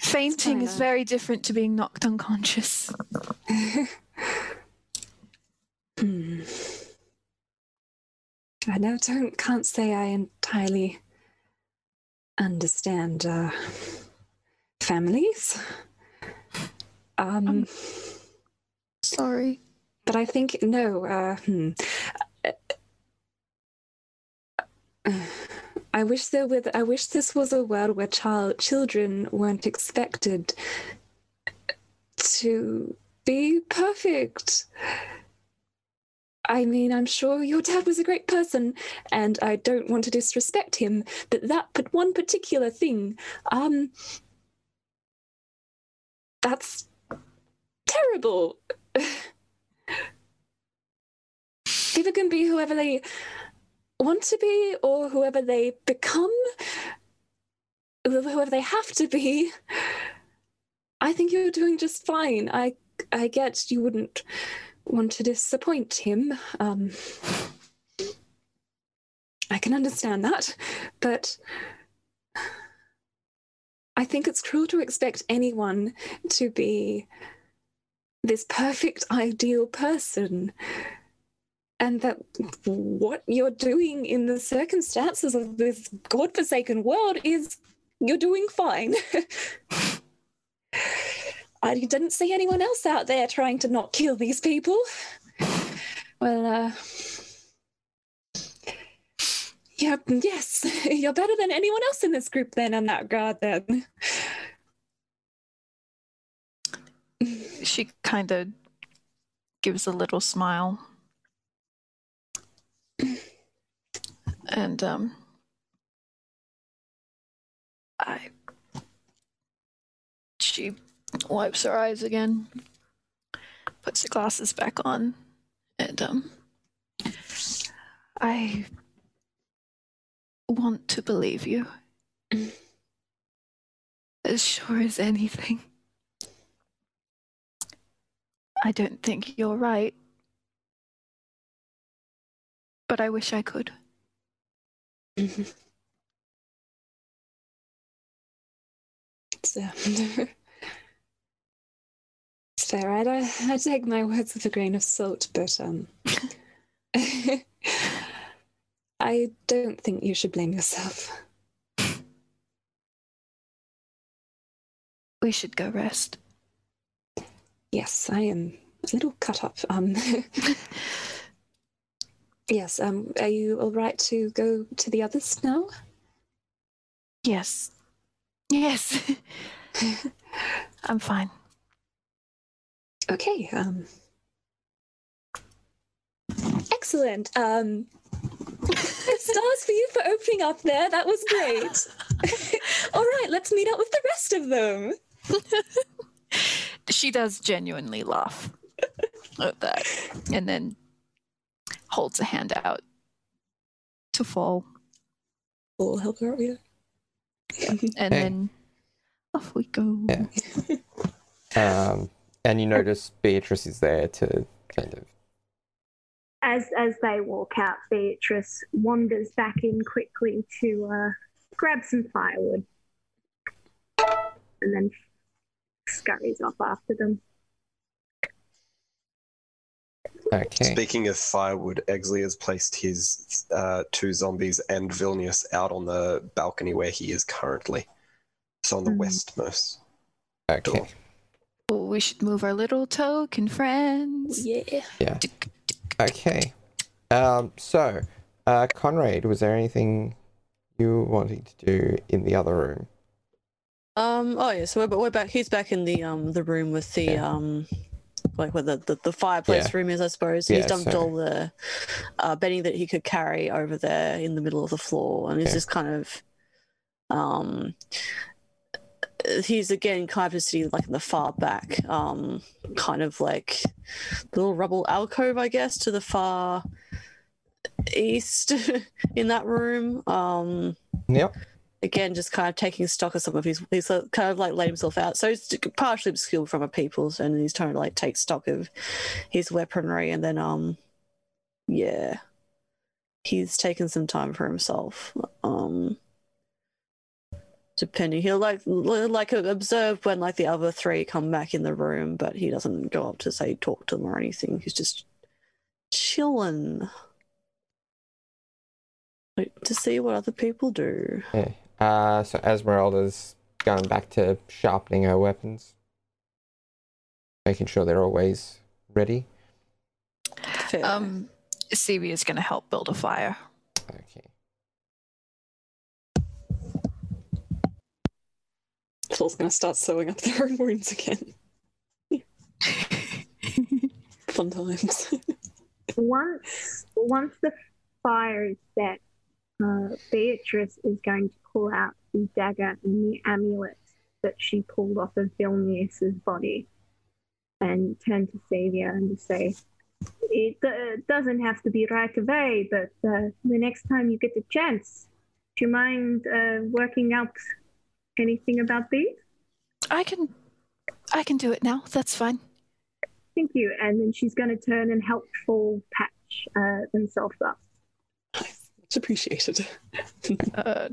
Fainting is very different to being knocked unconscious. (laughs) I know, don't can't say I entirely understand uh, families. Um, Um, Sorry. but I think no. Uh, hmm. I wish there were. I wish this was a world where child children weren't expected to be perfect. I mean, I'm sure your dad was a great person, and I don't want to disrespect him, but that but one particular thing, um, that's terrible. (sighs) People can be whoever they want to be or whoever they become, whoever they have to be. I think you're doing just fine. I I get you wouldn't want to disappoint him. Um, I can understand that, but I think it's cruel to expect anyone to be this perfect, ideal person. And that what you're doing in the circumstances of this godforsaken world is you're doing fine. (laughs) I didn't see anyone else out there trying to not kill these people. Well, uh. Yeah, yes, (laughs) you're better than anyone else in this group, then, in that regard, then. She kind of gives a little smile. And um I she wipes her eyes again, puts the glasses back on, and um, I want to believe you. (laughs) as sure as anything. I don't think you're right. But I wish I could. (laughs) It's fair. I, I, I take my words with a grain of salt, but um, (laughs) I don't think you should blame yourself. We should go rest. Yes, I am a little cut up. Um, (laughs) yes. Um, are you all right to go to the others now? Yes. Yes. (laughs) I'm fine. Okay. Um. Excellent. Um. (laughs) Stars for you for opening up there. That was great. (laughs) All right, let's meet up with the rest of them. She does genuinely laugh at that and then holds a hand out to Fall We'll help her out. Yeah. and Hey. then off we go. Yeah. (laughs) Um, and you notice Beatrice is there to kind of. As as they walk out, Beatrice wanders back in quickly to uh, grab some firewood, and then scurries off after them. Okay. Speaking of firewood, Exley has placed his uh, two zombies and Vilnius out on the balcony where he is currently. So on the Mhm. westmost. Okay. Oh, we should move our little token friends. Yeah. Yeah. Okay. Um, so, uh, Conrad, was there anything you were wanting to do in the other room? Um. Oh yeah. So we're we're back. He's back in the um the room with the Yeah. um like where the, the the fireplace Yeah. room is. I suppose Yeah, he's dumped so- all the uh, bedding that he could carry over there in the middle of the floor, and he's Yeah. just kind of um. He's again kind of just sitting like in the far back, um, kind of like little rubble alcove, I guess, to the far east (laughs) in that room. Um, Yep. again just kind of taking stock of some of his he's uh, kind of like laid himself out so he's partially obscured from a people's and he's trying to like take stock of his weaponry and then um yeah he's taken some time for himself um depending he'll like like observe when like the other three come back in the room but he doesn't go up to say talk to them or anything he's just chilling Wait to see what other people do Yeah. Uh, so Esmeralda's going back to sharpening her weapons, making sure they're always ready. Fair. Um, Stevie is going to help build a fire. Okay. Fall's gonna start sewing up their own wounds again. (laughs) Fun times. Once once the fire is set, uh, Beatrice is going to pull out the dagger and the amulet that she pulled off of Vilnius's body, and turn to Sevia and just say, "It uh, doesn't have to be right away, but uh, the next time you get a chance, do you mind uh, working out anything about these?" I can, I can do it now. That's fine. Thank you. And then she's going to turn and help Fall patch uh, themselves up. It's appreciated. (laughs) Uh,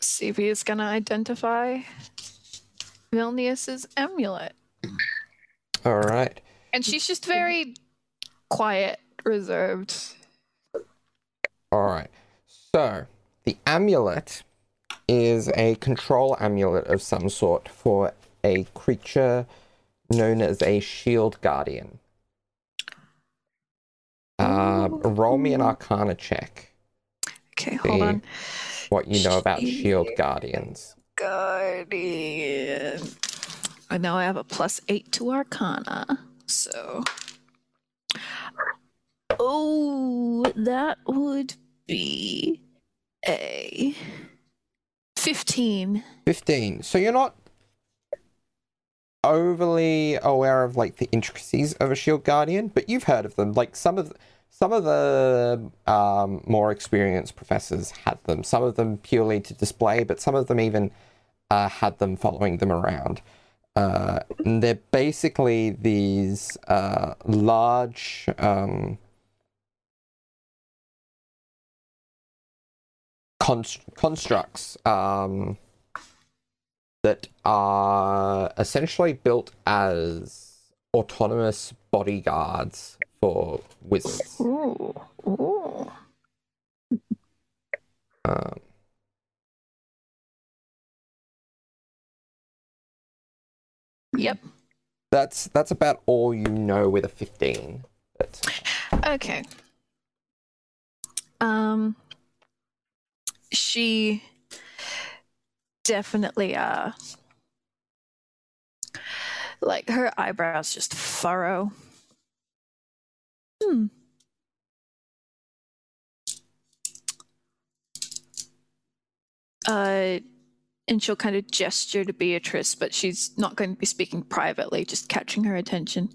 Stevie is going to identify Vilnius's amulet, All right. and she's just very quiet, reserved. All right. So the amulet is a control amulet of some sort for a creature known as a shield guardian. Uh, roll me an arcana check. Okay, hold See. on. What you know about shield guardians. Guardian. I know I have a plus eight to Arcana, so. Oh, that would be a 15. 15. So you're not overly aware of like the intricacies of a shield guardian, but you've heard of them. Like some of some of the um, more experienced professors had them. Some of them purely to display, but some of them even uh, had them following them around. Uh, they're basically these uh, large. Um, const- constructs um, that are essentially built as autonomous bodyguards for wizards. Ooh. Ooh. Um, Yep. that's that's about all you know with a fifteen. But Okay. Um she definitely uh like her eyebrows just furrow. Hmm. Uh and she'll kind of gesture to Beatrice, but she's not going to be speaking privately, just catching her attention.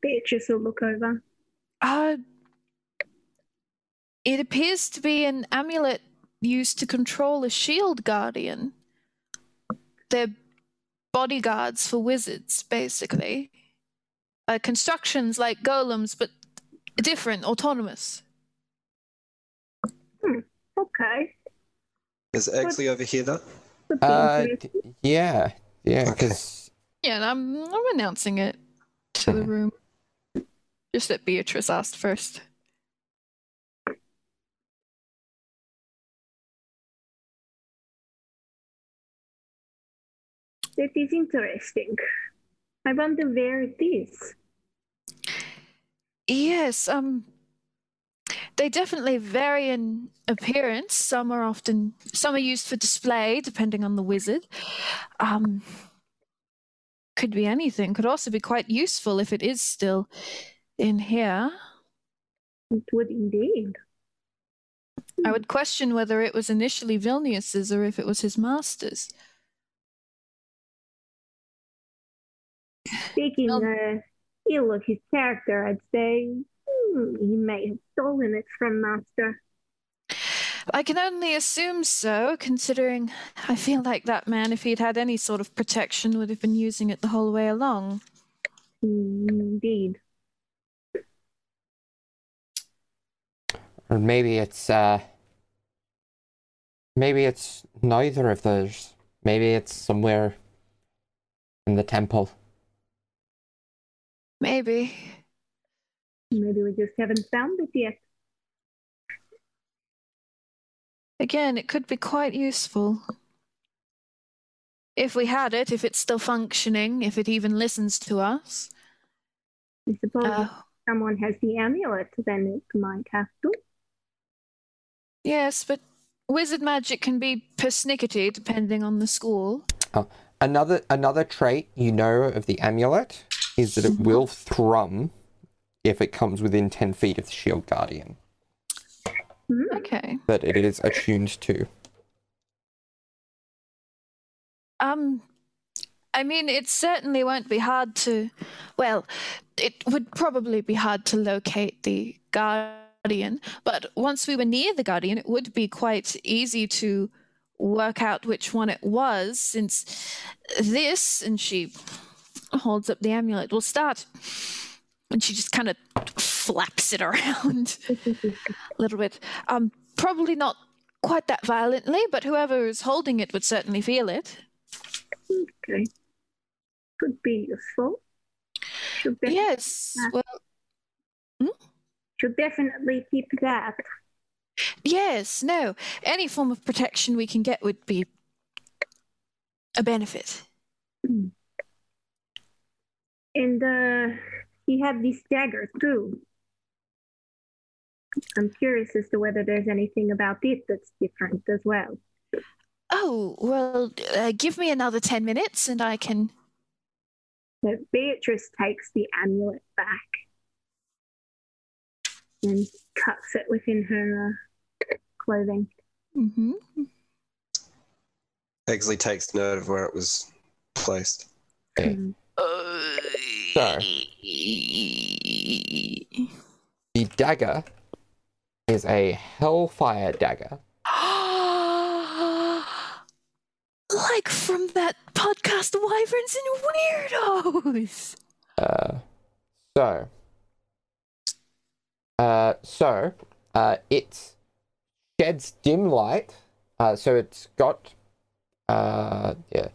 Beatrice will look over. Uh, it appears to be an amulet used to control a shield guardian. They're bodyguards for wizards, basically. Uh, constructions like golems, but different, autonomous. Okay. Is Exley over here though? Uh, d- yeah, yeah, because Yeah, I'm, I'm announcing it to the room. Just that Beatrice asked first. That is interesting. I wonder where it is. Yes, um they definitely vary in appearance. Some are often some are used for display depending on the wizard. Um could be anything. Could also be quite useful if it is still in here. It would indeed. I would question whether it was initially Vilnius's or if it was his master's. Taking Well- a ill of his character, I'd say hmm, he may have stolen it from Master. I can only assume so, considering I feel like that man, if he'd had any sort of protection, would have been using it the whole way along. Hmm, Indeed. or maybe it's uh, maybe it's neither of those. Maybe it's somewhere in the temple. Maybe. Maybe we just haven't found it yet. Again, it could be quite useful. If we had it, if it's still functioning, if it even listens to us. I suppose Uh, if someone has the amulet, then it might have to. yes, but wizard magic can be persnickety depending on the school. Another another trait you know of the amulet is that it will thrum if it comes within ten feet of the shield guardian Hmm. Okay. that it is attuned to. Um, I mean, it certainly won't be hard to. Well, it would probably be hard to locate the guardian, but once we were near the guardian, it would be quite easy to work out which one it was, since this, and she holds up the amulet, We'll start. And she just kind of flaps it around (laughs) a little bit. Um, probably not quite that violently, but whoever is holding it would certainly feel it. Okay. Could be useful. Should, def- Yes. Ah. Well, should definitely keep that. yes, no. Any form of protection we can get would be a benefit. And uh, he had this dagger too. I'm curious as to whether there's anything about it that's different as well. Oh, well, uh, give me another 10 minutes and I can. So Beatrice takes the amulet back and tucks it within her uh, clothing. hmm Exley takes note of where it was placed. Okay. Mm. So. The dagger is a hellfire dagger. (gasps) like from that podcast, Wyverns and Weirdos. Uh, so, uh, so uh, it sheds dim light. Uh, so it's got, uh, yeah.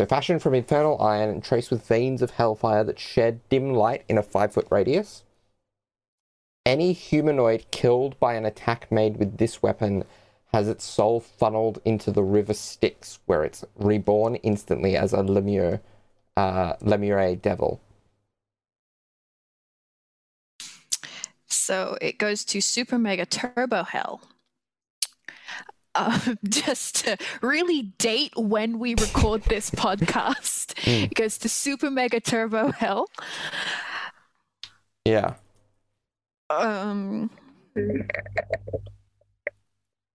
So fashioned from infernal iron and traced with veins of hellfire that shed dim light in a five foot radius. Any humanoid killed by an attack made with this weapon has its soul funneled into the river Styx, where it's reborn instantly as a Lemure, uh, Lemure devil. So it goes to Super Mega Turbo Hell. Um, (laughs) just to really date when we record this (laughs) podcast, Mm. it goes to Super Mega Turbo Hell. Yeah. Um.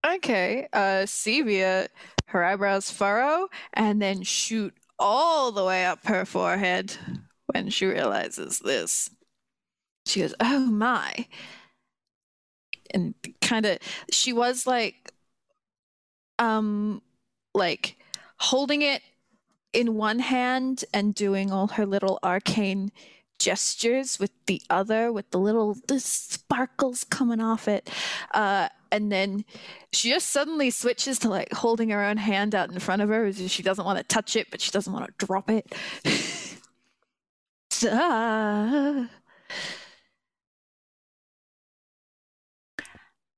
Okay. Uh, Sevia, her eyebrows furrow, and then shoot all the way up her forehead when she realizes this. She goes, "Oh my!" And kind of, she was like, um, like holding it in one hand and doing all her little arcane gestures with the other with the little the sparkles coming off it uh and then she just suddenly switches to like holding her own hand out in front of her she doesn't want to touch it but she doesn't want to drop it. (laughs)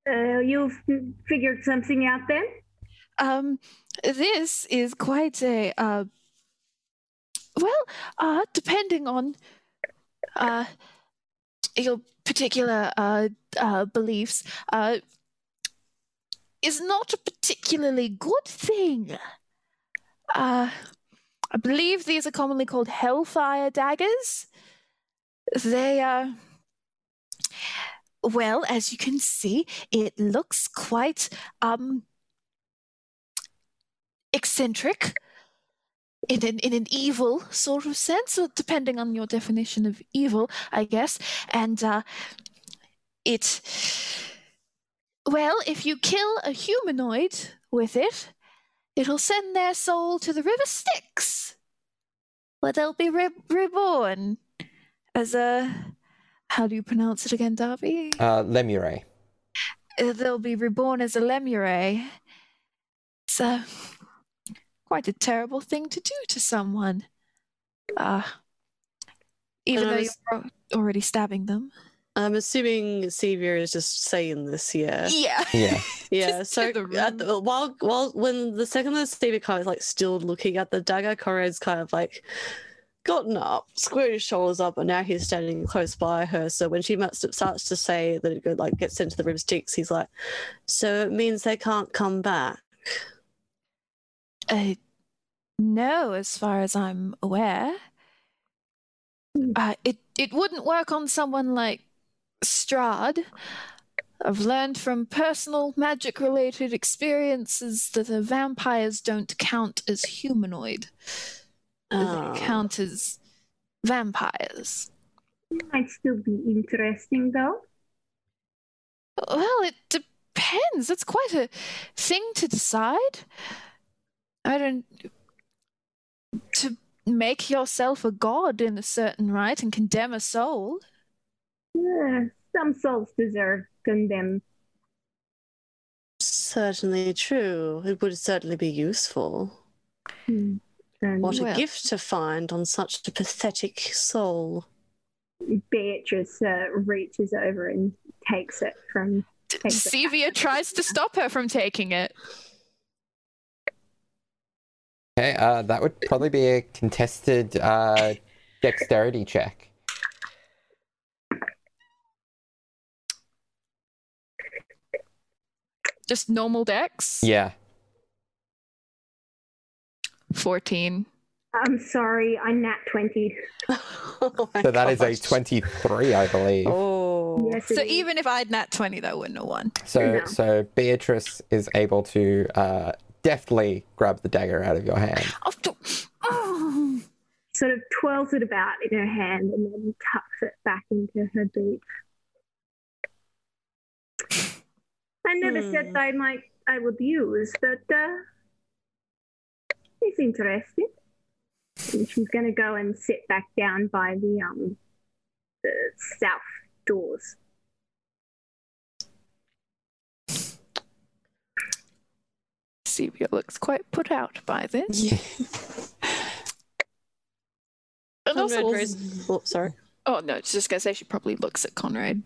Uh, you've figured something out then? Um this is quite a uh well uh depending on uh your particular uh uh beliefs uh is not a particularly good thing. Uh i believe these are commonly called hellfire daggers. They are well as you can see it looks quite um eccentric in an in an evil sort of sense, or depending on your definition of evil, I guess. And uh, it, well, if you kill a humanoid with it, it'll send their soul to the river Styx, where they'll be re- reborn as a. How do you pronounce it again, Darby? Uh, Lemure. Uh, they'll be reborn as a lemure. Uh, quite a terrible thing to do to someone. Uh, even though was- you're already stabbing them. I'm assuming Sevia is just saying this, yeah. Yeah. Yeah. (laughs) Yeah, so the at the, while while when the second that Sevia kind of like still looking at the dagger, Conrad's kind of like gotten up, squared his shoulders up, and now he's standing close by her. So when she must starts to say that it go- like gets into the river Styx, he's like, "So it means they can't come back." Uh, no, as far as I'm aware. Hmm. Uh, it it wouldn't work on someone like Strahd. I've learned from personal magic related experiences that the vampires don't count as humanoid. Oh. They count as vampires. Might still be interesting though. Well, it depends. It's quite a thing to decide. I don't. To make yourself a god in a certain right and condemn a soul. Uh, some souls deserve condemn. Certainly true. It would certainly be useful. And What Well- a gift to find on such a pathetic soul. Beatrice uh, reaches over and takes it from. Takes it. Sevia tries to stop her from taking it. Okay, uh, that would probably be a contested uh, dexterity check. Just normal dex. Yeah. 14. I'm sorry, I nat 20. (laughs) Oh my So that is a 23, I believe. Oh. Yes, So it is. even if I'd nat 20, that wouldn't have won. So, No. so Beatrice is able to uh, deftly grab the dagger out of your hand. Oh, don't- oh. sort of twirls it about in her hand and then tucks it back into her boot. I never said Hmm. I might I would use, but uh, it's interesting. And she's gonna go and sit back down by the um the south doors. Sevia looks quite put out by this. Yeah. And also, raises, oh, sorry. oh no, I was just gonna say she probably looks at Conrad.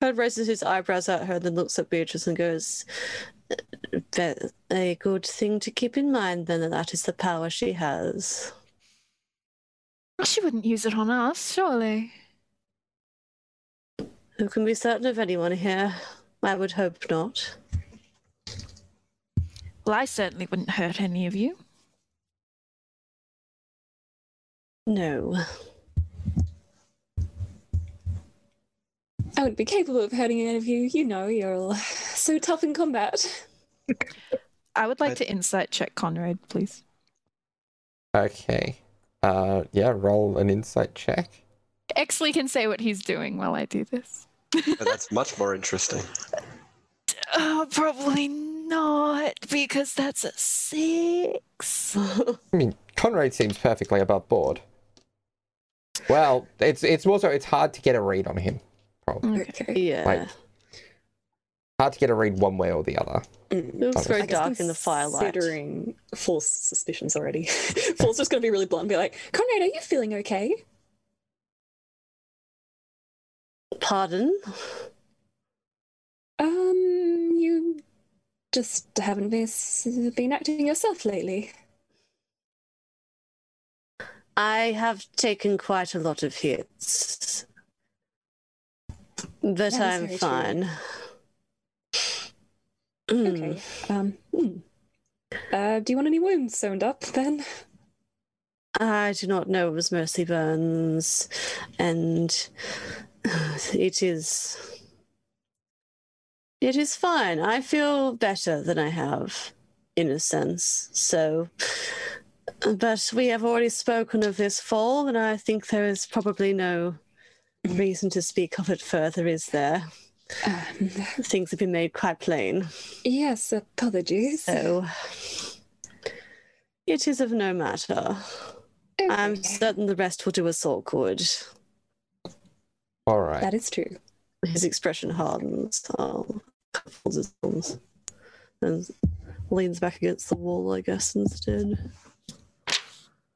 Conrad raises his eyebrows at her, and then looks at Beatrice and goes, "Ve- A good thing to keep in mind, then, that that is the power she has. She wouldn't use it on us, surely. Who can be certain of anyone here? I would hope not. Well, I certainly wouldn't hurt any of you. No. I wouldn't be capable of hurting any of you. You know, you're all so tough in combat. I would like I- to insight check Conrad, please. Okay. Uh, yeah, roll an insight check. Exley can say what he's doing while I do this. But that's much more interesting. Oh, (laughs) probably not, because that's a six. (laughs) I mean, Conrad seems perfectly above board. Well, it's it's also it's hard to get a read on him. Probably Okay. yeah. Like- hard to get a read one way or the other. it looks very dark in the firelight. Considering Fall's suspicions already, (laughs) Fall's just going to be really blunt and be like, Conrad, are you feeling okay? Pardon? Um, you just haven't been, been acting yourself lately. I have taken quite a lot of hits. But That I'm fine. Okay. Um, hmm. Uh, do you want any wounds sewn up then? I do not know it was Mercy Burns, and (sighs) it is. It is fine. I feel better than I have, in a sense. So, but we have already spoken of this fall, and I think there is probably no reason to speak of it further, is there? Um, Things have been made quite plain. yes, apologies. So, it is of no matter. I'm certain the rest will do us all good. All right. That is true. His expression hardens, uh, folds his arms, and leans back against the wall, I guess, instead.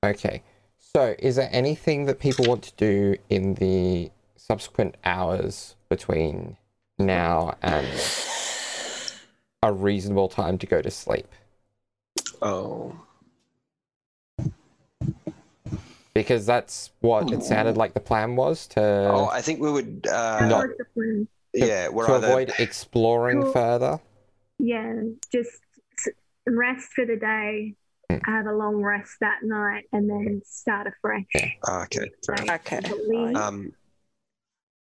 Okay. So, is there anything that people want to do in the subsequent hours between now and a reasonable time to go to sleep? Oh. Because that's what it sounded like the plan was to Oh, I think we would. Uh, No. What's? Yeah, we're to either. avoid exploring Cool. further. Yeah, just rest for the day, Mm. have a long rest that night, and then start afresh. Ah, okay. fair. Okay. Um,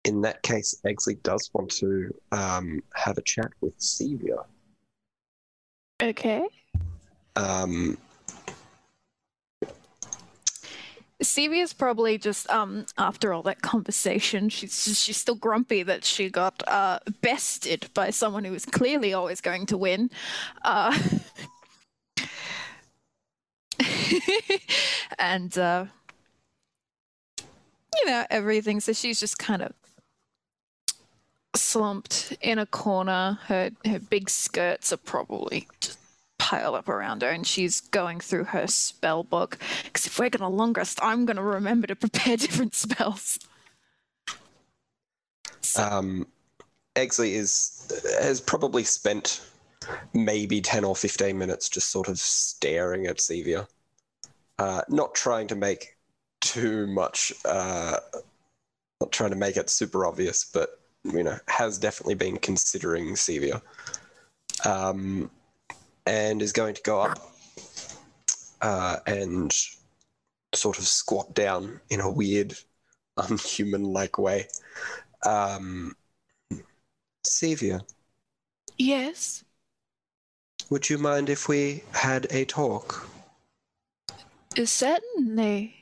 in that case, Exley does want to um, have a chat with Sevia. Okay. Um, Sevia's probably just um after all that conversation, she's she's still grumpy that she got uh bested by someone who was clearly always going to win. Uh (laughs) and uh you know, everything. So she's just kind of slumped in a corner. Her her big skirts are probably just piled up around her, and she's going through her spell book. Because if we're gonna long rest, I'm gonna remember to prepare (laughs) different spells. So, um, Exley is has probably spent maybe ten or fifteen minutes just sort of staring at Sevia, uh, not trying to make too much, uh, not trying to make it super obvious, but you know, has definitely been considering Sevia, um, and is going to go up uh, and sort of squat down in a weird, (laughs) unhuman-like way. Um, Sevia, yes. would you mind if we had a talk? Certainly.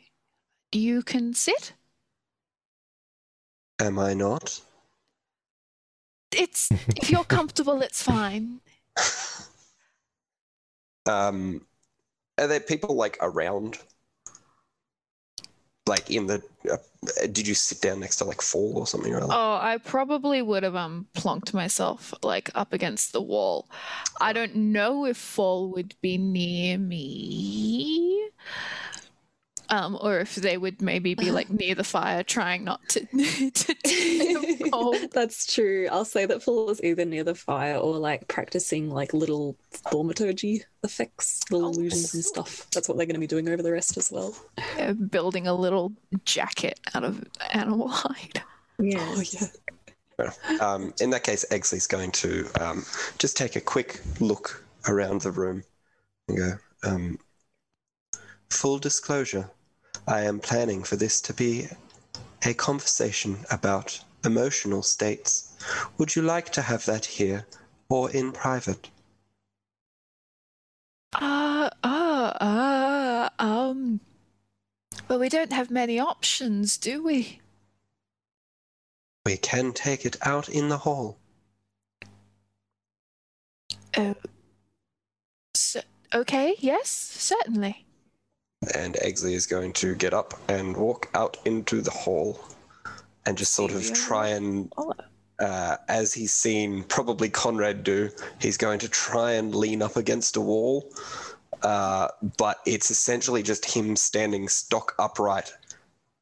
you can sit. Am I not? It's if you're comfortable, it's fine. (laughs) Um, are there people like around? Like in the? Uh, did you sit down next to like Fall or something or other? Oh, I probably would have um plonked myself like up against the wall. I don't know if Fall would be near me. Um, or if they would maybe be like (sighs) near the fire, trying not to (laughs) to (laughs) cold. That's true. I'll say that Phil is either near the fire or like practicing like little thaumaturgy effects, little Oh, illusions and stuff. That's what they're going to be doing over the rest as well. Uh, building a little jacket out of animal (laughs) hide. Yeah. Oh yeah. Um, in that case, Exley's going to um, just take a quick look around the room and go, um, full disclosure, I am planning for this to be a conversation about emotional states. Would you like to have that here or in private? Uh, uh, uh, um. Well, we don't have many options, do we? We can take it out in the hall. Oh. So, okay, yes, certainly. And Exley is going to get up and walk out into the hall and just sort of try and, Oh. uh, as he's seen probably Conrad do, he's going to try and lean up against a wall. Uh, but it's essentially just him standing stock upright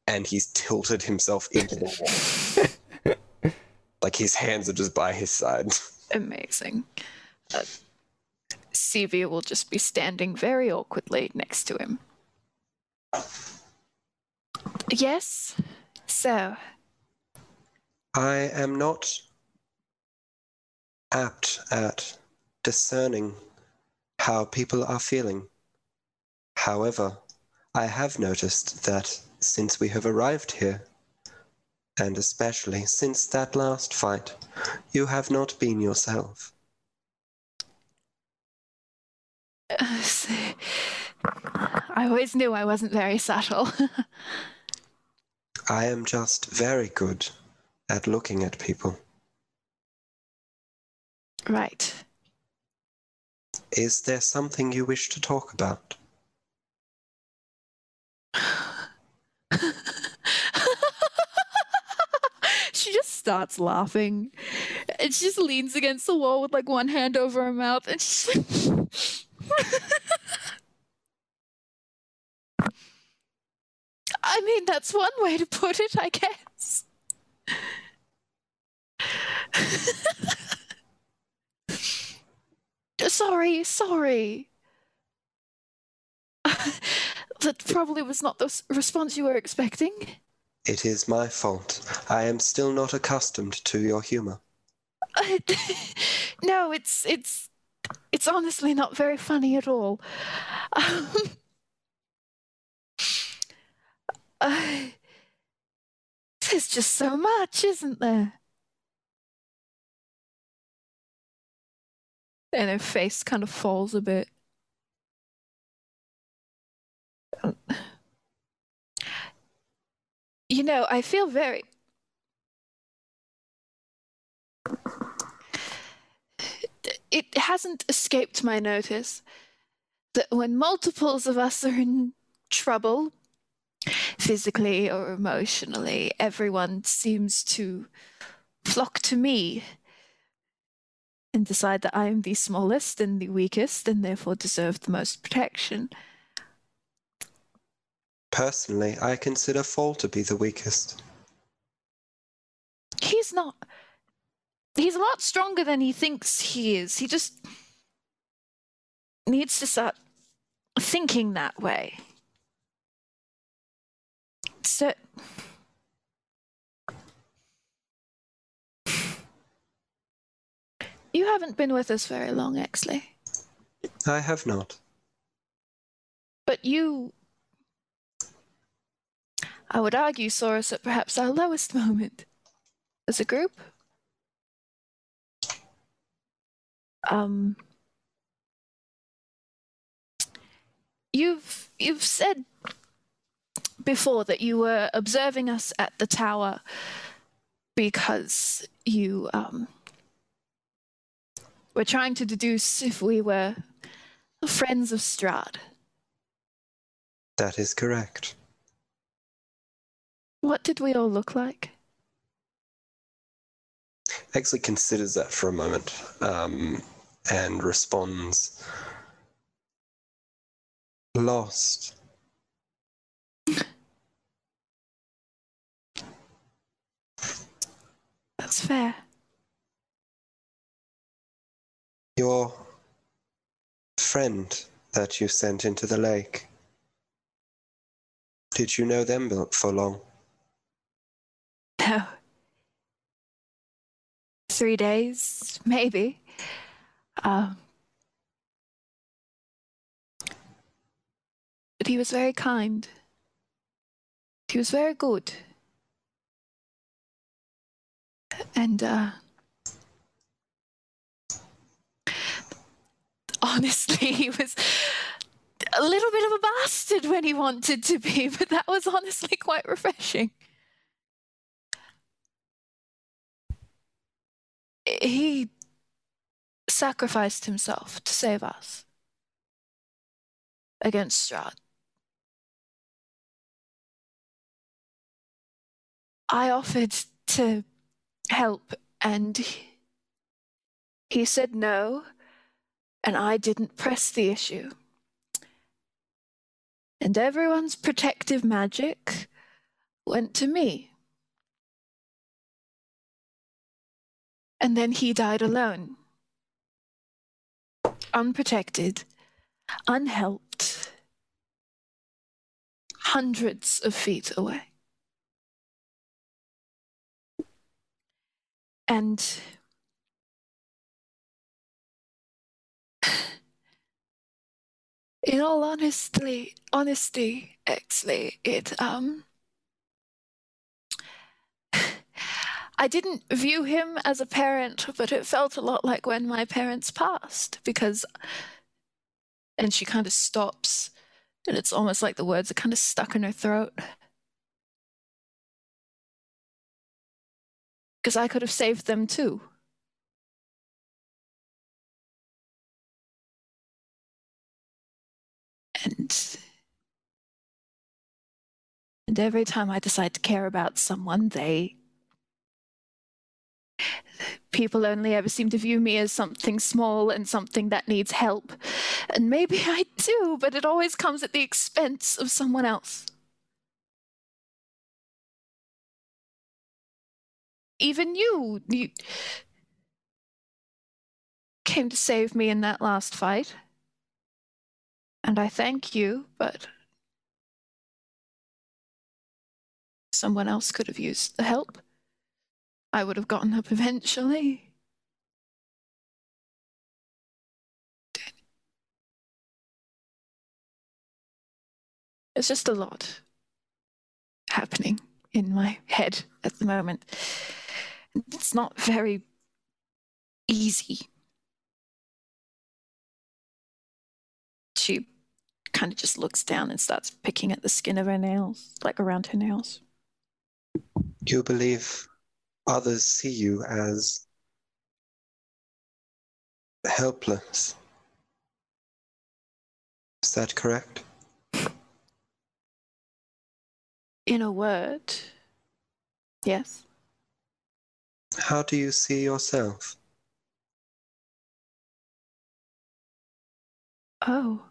and he's tilted himself into the wall. (laughs) like his hands are just by his side. Amazing. Uh, Sevia will just be standing very awkwardly next to him. Yes? So, I am not apt at discerning how people are feeling. However, I have noticed that since we have arrived here, and especially since that last fight, you have not been yourself. Uh, (laughs) I always knew I wasn't very subtle. (laughs) I am just very good at looking at people. right. Is there something you wish to talk about? (laughs) she just starts laughing. And she just leans against the wall with like one hand over her mouth and she's (laughs) I mean, that's one way to put it, I guess. (laughs) sorry, sorry. (laughs) that probably was not the response you were expecting. It is my fault. I am still not accustomed to your humor. (laughs) no, it's it's it's honestly not very funny at all. Um, uh, (sighs) there's just so much, isn't there? And her face kind of falls a bit. (sighs) You know, I feel very (sighs) it hasn't escaped my notice that when multiples of us are in trouble, physically or emotionally, everyone seems to flock to me and decide that I am the smallest and the weakest and therefore deserve the most protection. Personally, I consider Fall to be the weakest. He's not. He's a lot stronger than he thinks he is. He just needs to start thinking that way. So. You haven't been with us very long, Exley. I have not. But you. I would argue saw us at perhaps our lowest moment as a group. Um. You've you've said before that you were observing us at the tower because you um, were trying to deduce if we were friends of Strahd. That is correct. What did we all look like? Actually considers that for a moment um, and responds Lost. That's fair. Your friend that you sent into the lake. Did you know them for long? (laughs) No. Three days, maybe. Um, but he was very kind. He was very good. And, uh, honestly, (laughs) he was a little bit of a bastard when he wanted to be, but that was honestly quite refreshing. He sacrificed himself to save us against Strahd. I offered to help, and he said no, and I didn't press the issue. And everyone's protective magic went to me. And then he died alone, unprotected, unhelped, hundreds of feet away. And (sighs) in all honestly, honesty, actually, it um (sighs) I didn't view him as a parent, but it felt a lot like when my parents passed because and she kind of stops and it's almost like the words are kind of stuck in her throat. Because I could have saved them too. And and every time I decide to care about someone, they people only ever seem to view me as something small and something that needs help. And maybe I do, but it always comes at the expense of someone else. Even you, you came to save me in that last fight. And I thank you, but someone else could have used the help. I would have gotten up eventually. It's just a lot happening in my head at the moment. It's not very easy. She kind of just looks down and starts picking at the skin of her nails, like around her nails. You believe others see you as helpless. Is that correct? In a word, yes. How do you see yourself? Oh.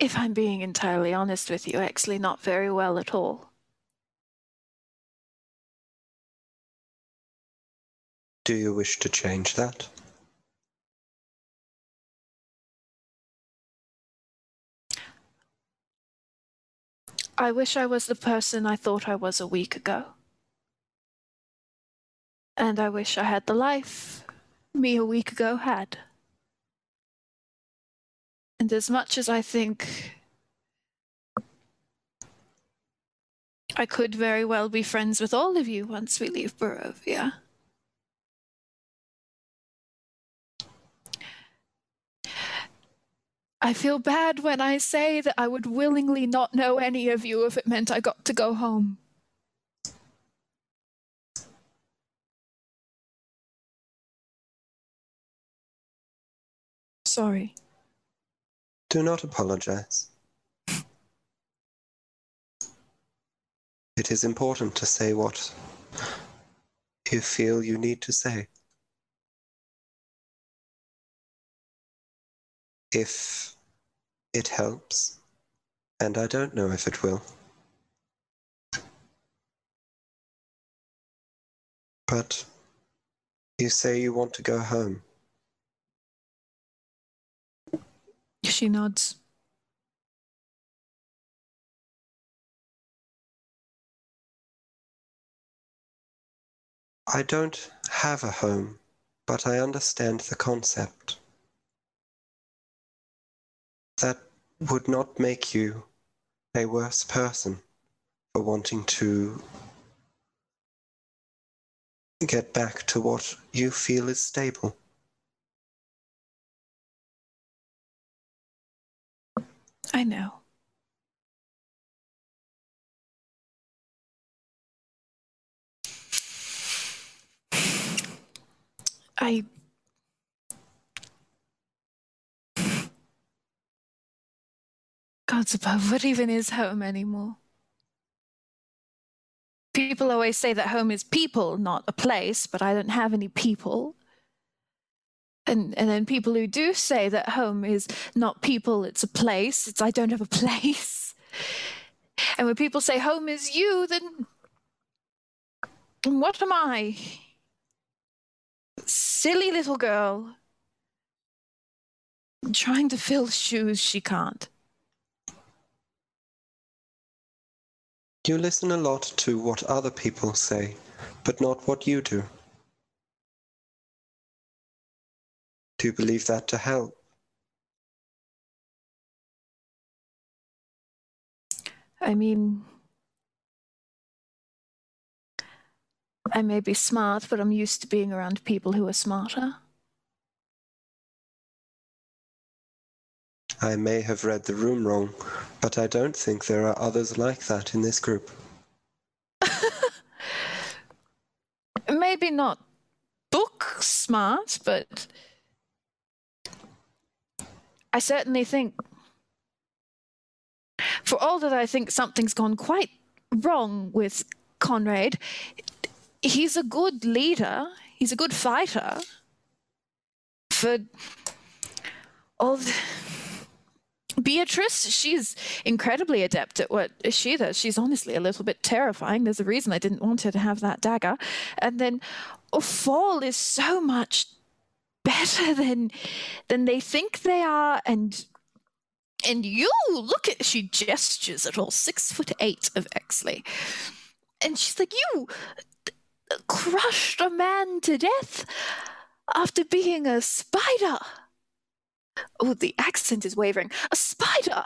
If I'm being entirely honest with you, actually, not very well at all. Do you wish to change that? I wish I was the person I thought I was a week ago. And I wish I had the life me a week ago had. And as much as I think I could very well be friends with all of you once we leave Barovia. I feel bad when I say that I would willingly not know any of you if it meant I got to go home. Sorry. Do not apologize. It is important to say what you feel you need to say. If it helps, and I don't know if it will. But you say you want to go home. She nods. I don't have a home, but I understand the concept. That would not make you a worse person for wanting to get back to what you feel is stable. I know. I. God's above, what even is home anymore? People always say that home is people, not a place, but I don't have any people. And and then people who do say that home is not people, it's a place, it's I don't have a (laughs) place. And when people say home is you, then what am I? Silly little girl. Trying to fill shoes she can't. You listen a lot to what other people say, but not what you do. Do you believe that to help? I mean, I may be smart, but I'm used to being around people who are smarter. I may have read the room wrong, but I don't think there are others like that in this group. (laughs) Maybe not book smart, but I certainly think, for all that I think something's gone quite wrong with Conrad, he's a good leader, he's a good fighter. For all the, Beatrice, she's incredibly adept at what she does. She's honestly a little bit terrifying. There's a reason I didn't want her to have that dagger. And then oh, Fall is so much better than than they think they are and and you look at she gestures at all six foot eight of Exley. And she's like, You crushed a man to death after being a spider. Oh, the accent is wavering. A spider!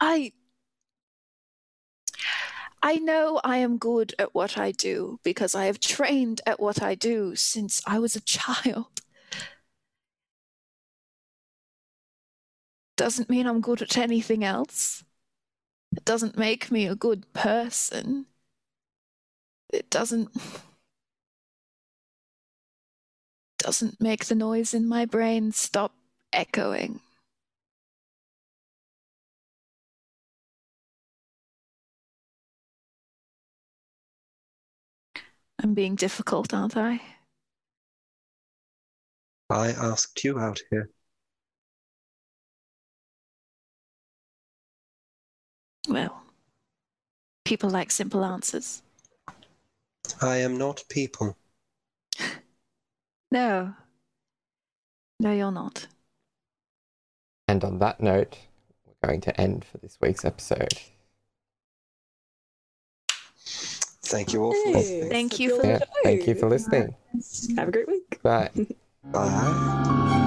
I. I know I am good at what I do because I have trained at what I do since I was a child. Doesn't mean I'm good at anything else. It doesn't make me a good person. It doesn't. doesn't make the noise in my brain stop echoing. I'm being difficult, aren't I? I asked you out here. Well, people like simple answers. I am not people. (laughs) No. No, you're not. And on that note, we're going to end for this week's episode. Thank you all for Hey. listening. Thank you for Yeah, thank you for listening. Have a great week. Bye. Bye.